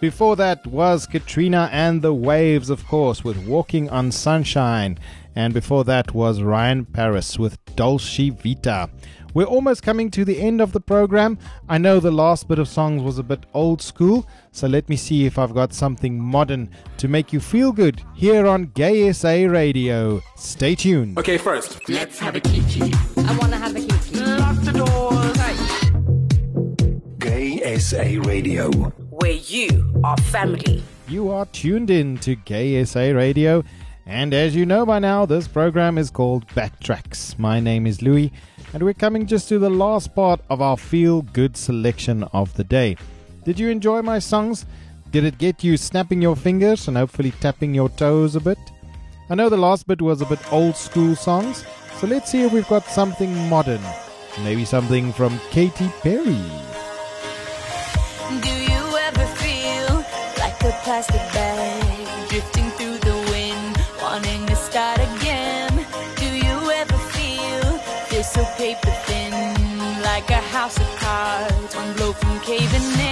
Before that was Katrina and the Waves, of course, with Walking on Sunshine. And before that was Ryan Paris with Dolce Vita. We're almost coming to the end of the program. I know the last bit of songs was a bit old school, so let me see if I've got something modern to make you feel good here on Gay SA Radio. Stay tuned. Okay, first. Let's have a kiki. I wanna have a kiki. SA Radio. Where you are family. You are tuned in to Gay SA Radio, and as you know by now, this program is called Backtracks. My name is Louis, and we're coming just to the last part of our feel good selection of the day. Did you enjoy my songs? Did it get you snapping your fingers and hopefully tapping your toes a bit? I know the last bit was a bit old school songs, so let's see if we've got something modern. Maybe something from Katy Perry. Plastic bag drifting through the wind, wanting to start again? Do you ever feel feel so paper thin, like a house of cards, one blow from caving in?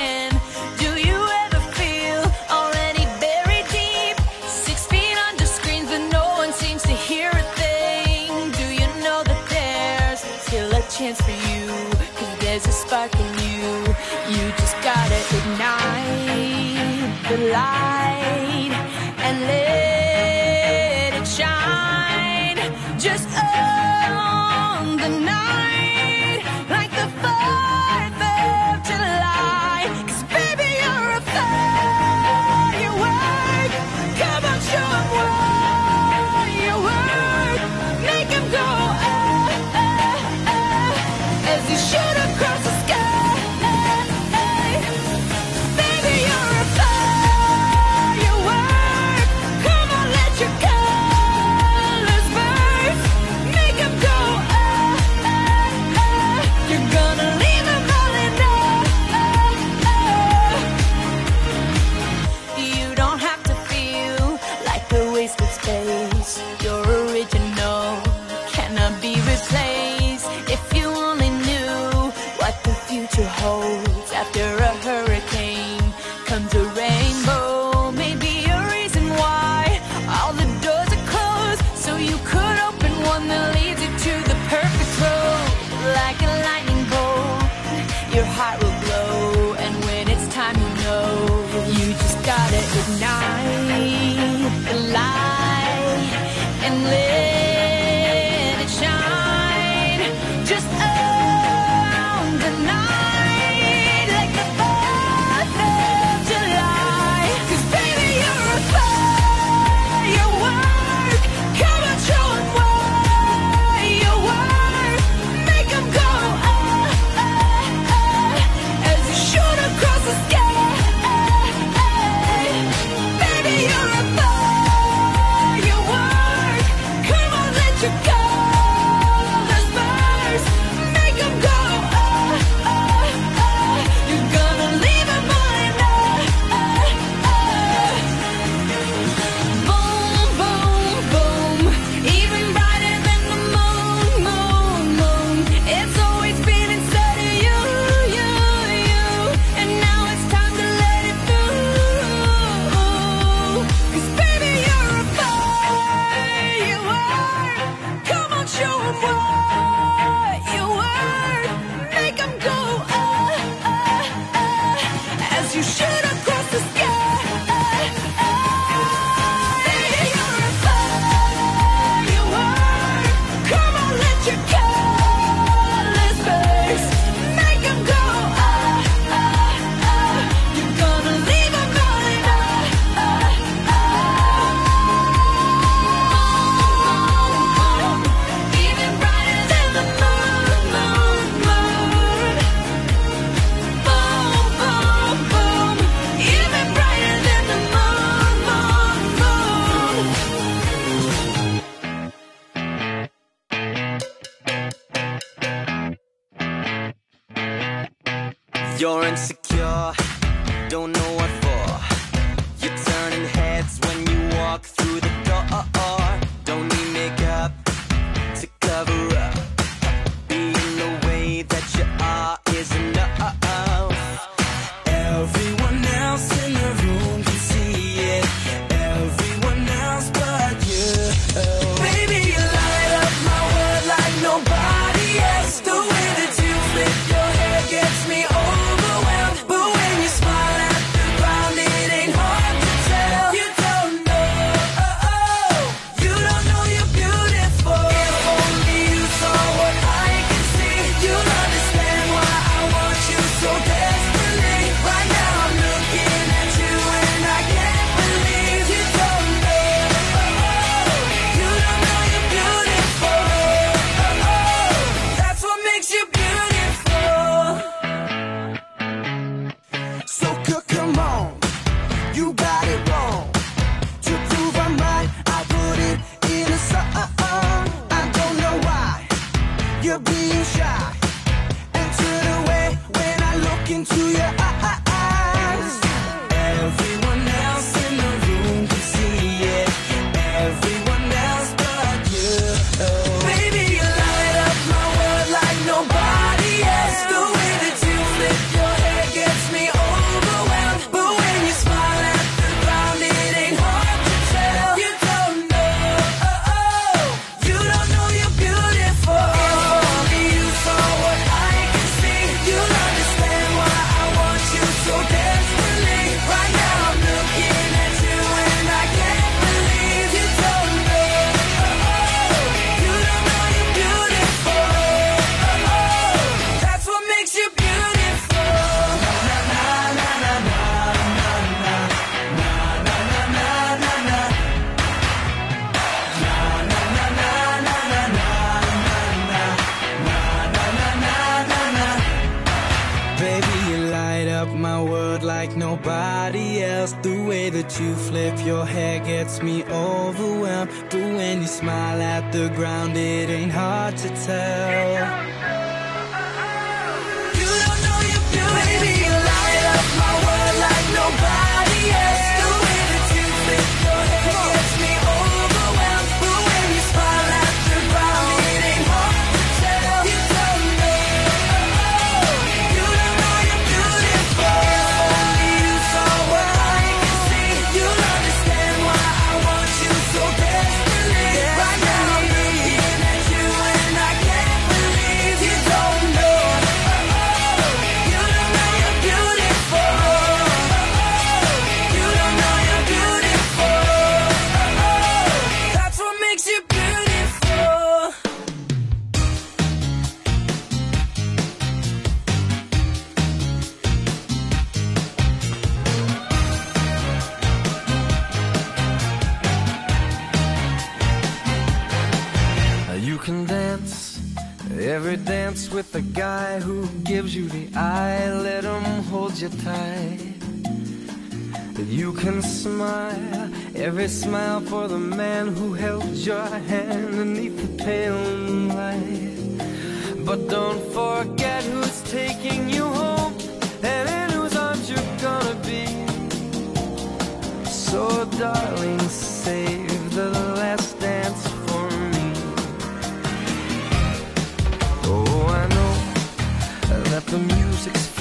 Music's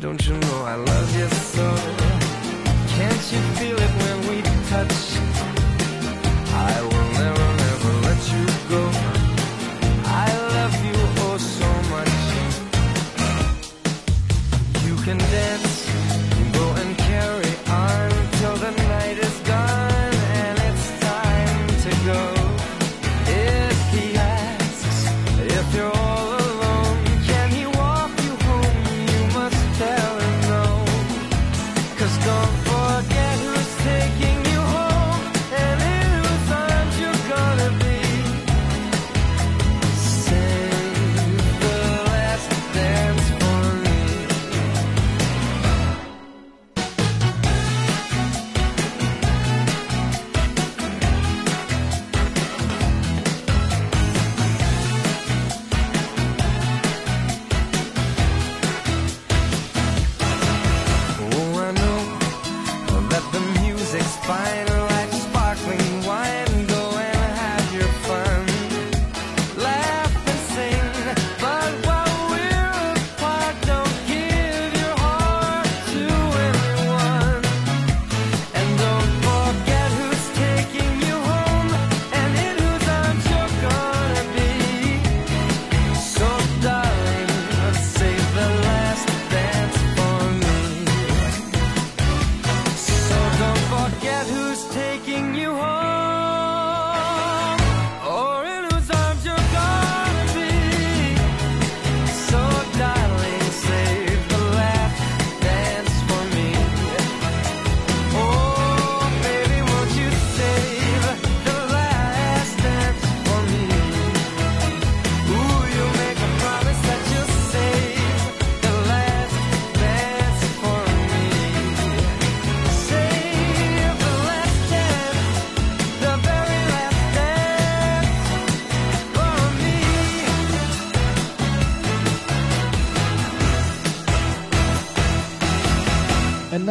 don't you know I love you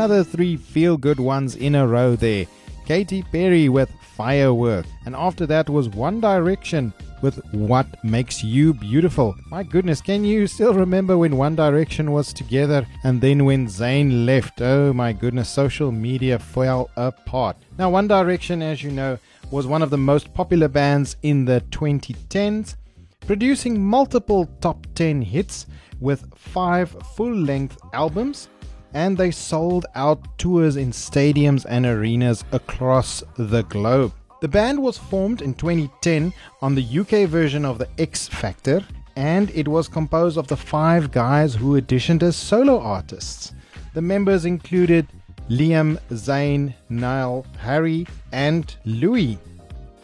Another three feel good ones in a row there. Katy Perry with Firework. And after that was One Direction with What Makes You Beautiful. My goodness, can you still remember when One Direction was together and then when Zayn left? Oh my goodness, social media fell apart. Now, One Direction, as you know, was one of the most popular bands in the 2010s, producing multiple top 10 hits with five full length albums and they sold out tours in stadiums and arenas across the globe. The band was formed in 2010 on the UK version of the X Factor, and it was composed of the five guys who auditioned as solo artists. The members included Liam, Zayn, Niall, Harry, and Louis.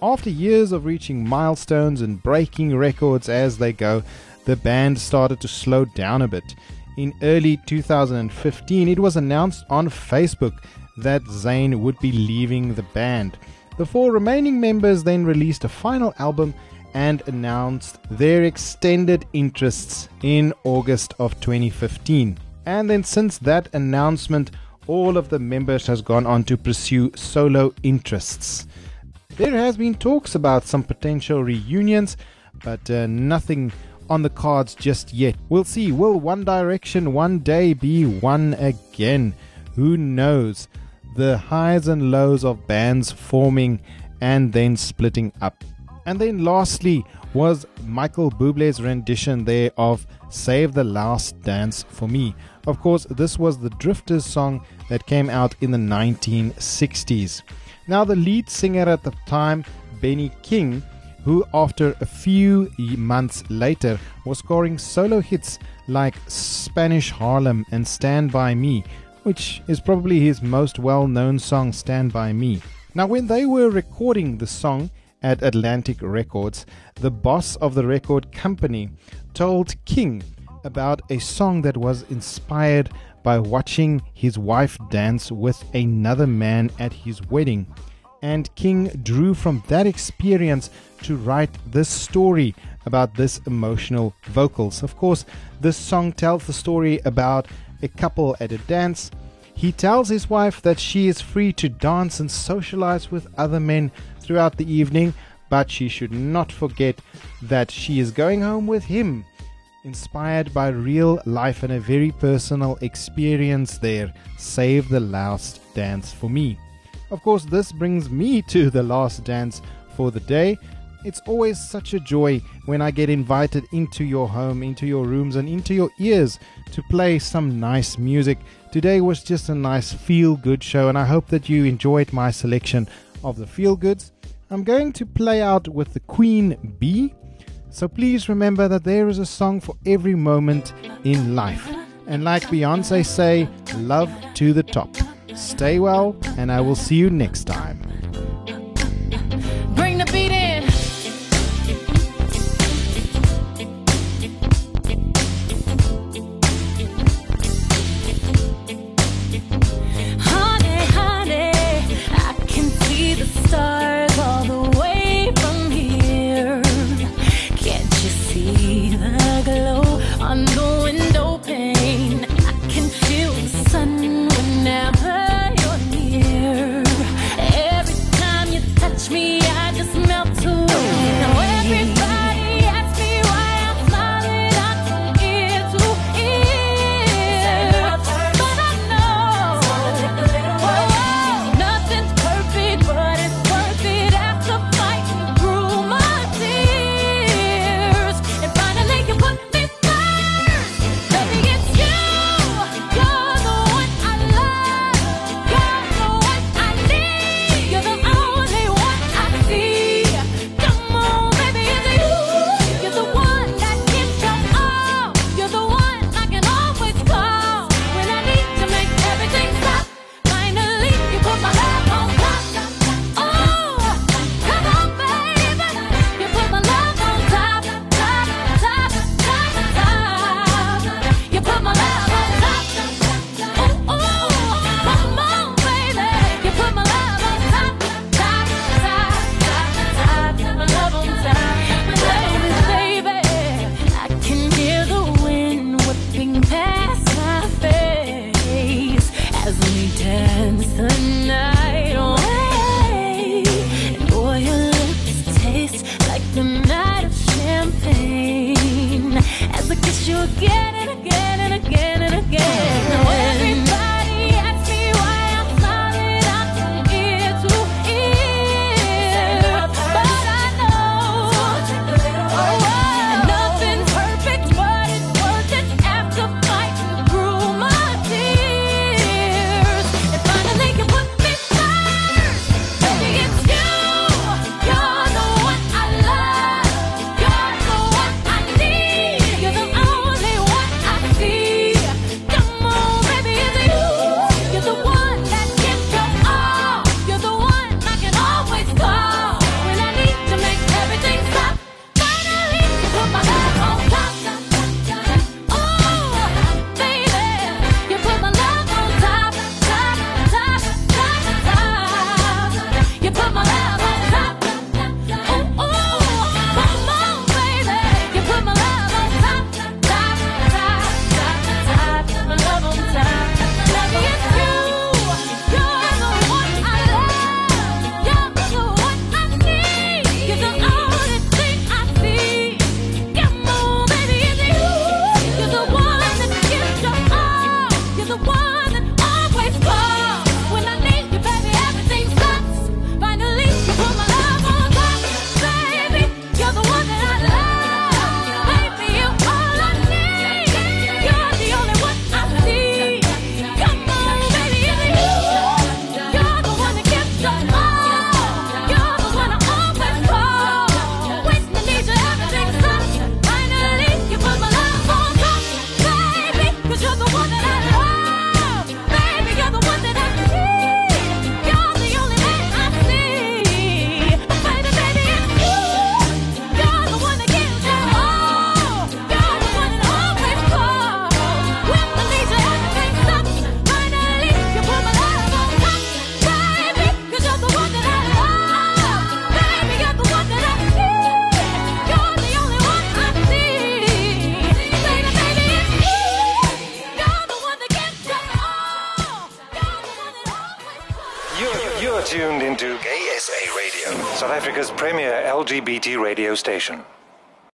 After years of reaching milestones and breaking records as they go, the band started to slow down a bit. In early 2015, it was announced on Facebook that Zayn would be leaving the band. The four remaining members then released a final album and announced their extended interests in August of 2015. And then since that announcement, all of the members has gone on to pursue solo interests. There has been talks about some potential reunions, but uh, nothing on the cards just yet. We'll see. Will One Direction one day be one again? Who knows? The highs and lows of bands forming and then splitting up. And then lastly was Michael Bublé's rendition there of Save the Last Dance for Me. Of course, this was the Drifters song that came out in the 1960s. Now, the lead singer at the time, Benny King, who after a few months later was scoring solo hits like Spanish Harlem and Stand By Me, which is probably his most well known song, Stand By Me. Now, when they were recording the song at Atlantic Records, the boss of the record company told King about a song that was inspired by watching his wife dance with another man at his wedding. And King drew from that experience to write this story about this emotional vocals. Of course, this song tells the story about a couple at a dance. He tells his wife that she is free to dance and socialize with other men throughout the evening, but she should not forget that she is going home with him. Inspired by real life and a very personal experience there, save the last dance for me. Of course, this brings me to the last dance for the day. It's always such a joy when I get invited into your home, into your rooms, and into your ears to play some nice music. Today was just a nice feel good show, and I hope that you enjoyed my selection of the feel goods. I'm going to play out with the Queen Bee. So please remember that there is a song for every moment in life. And like Beyonce say, love to the top. Stay well, and I will see you next time.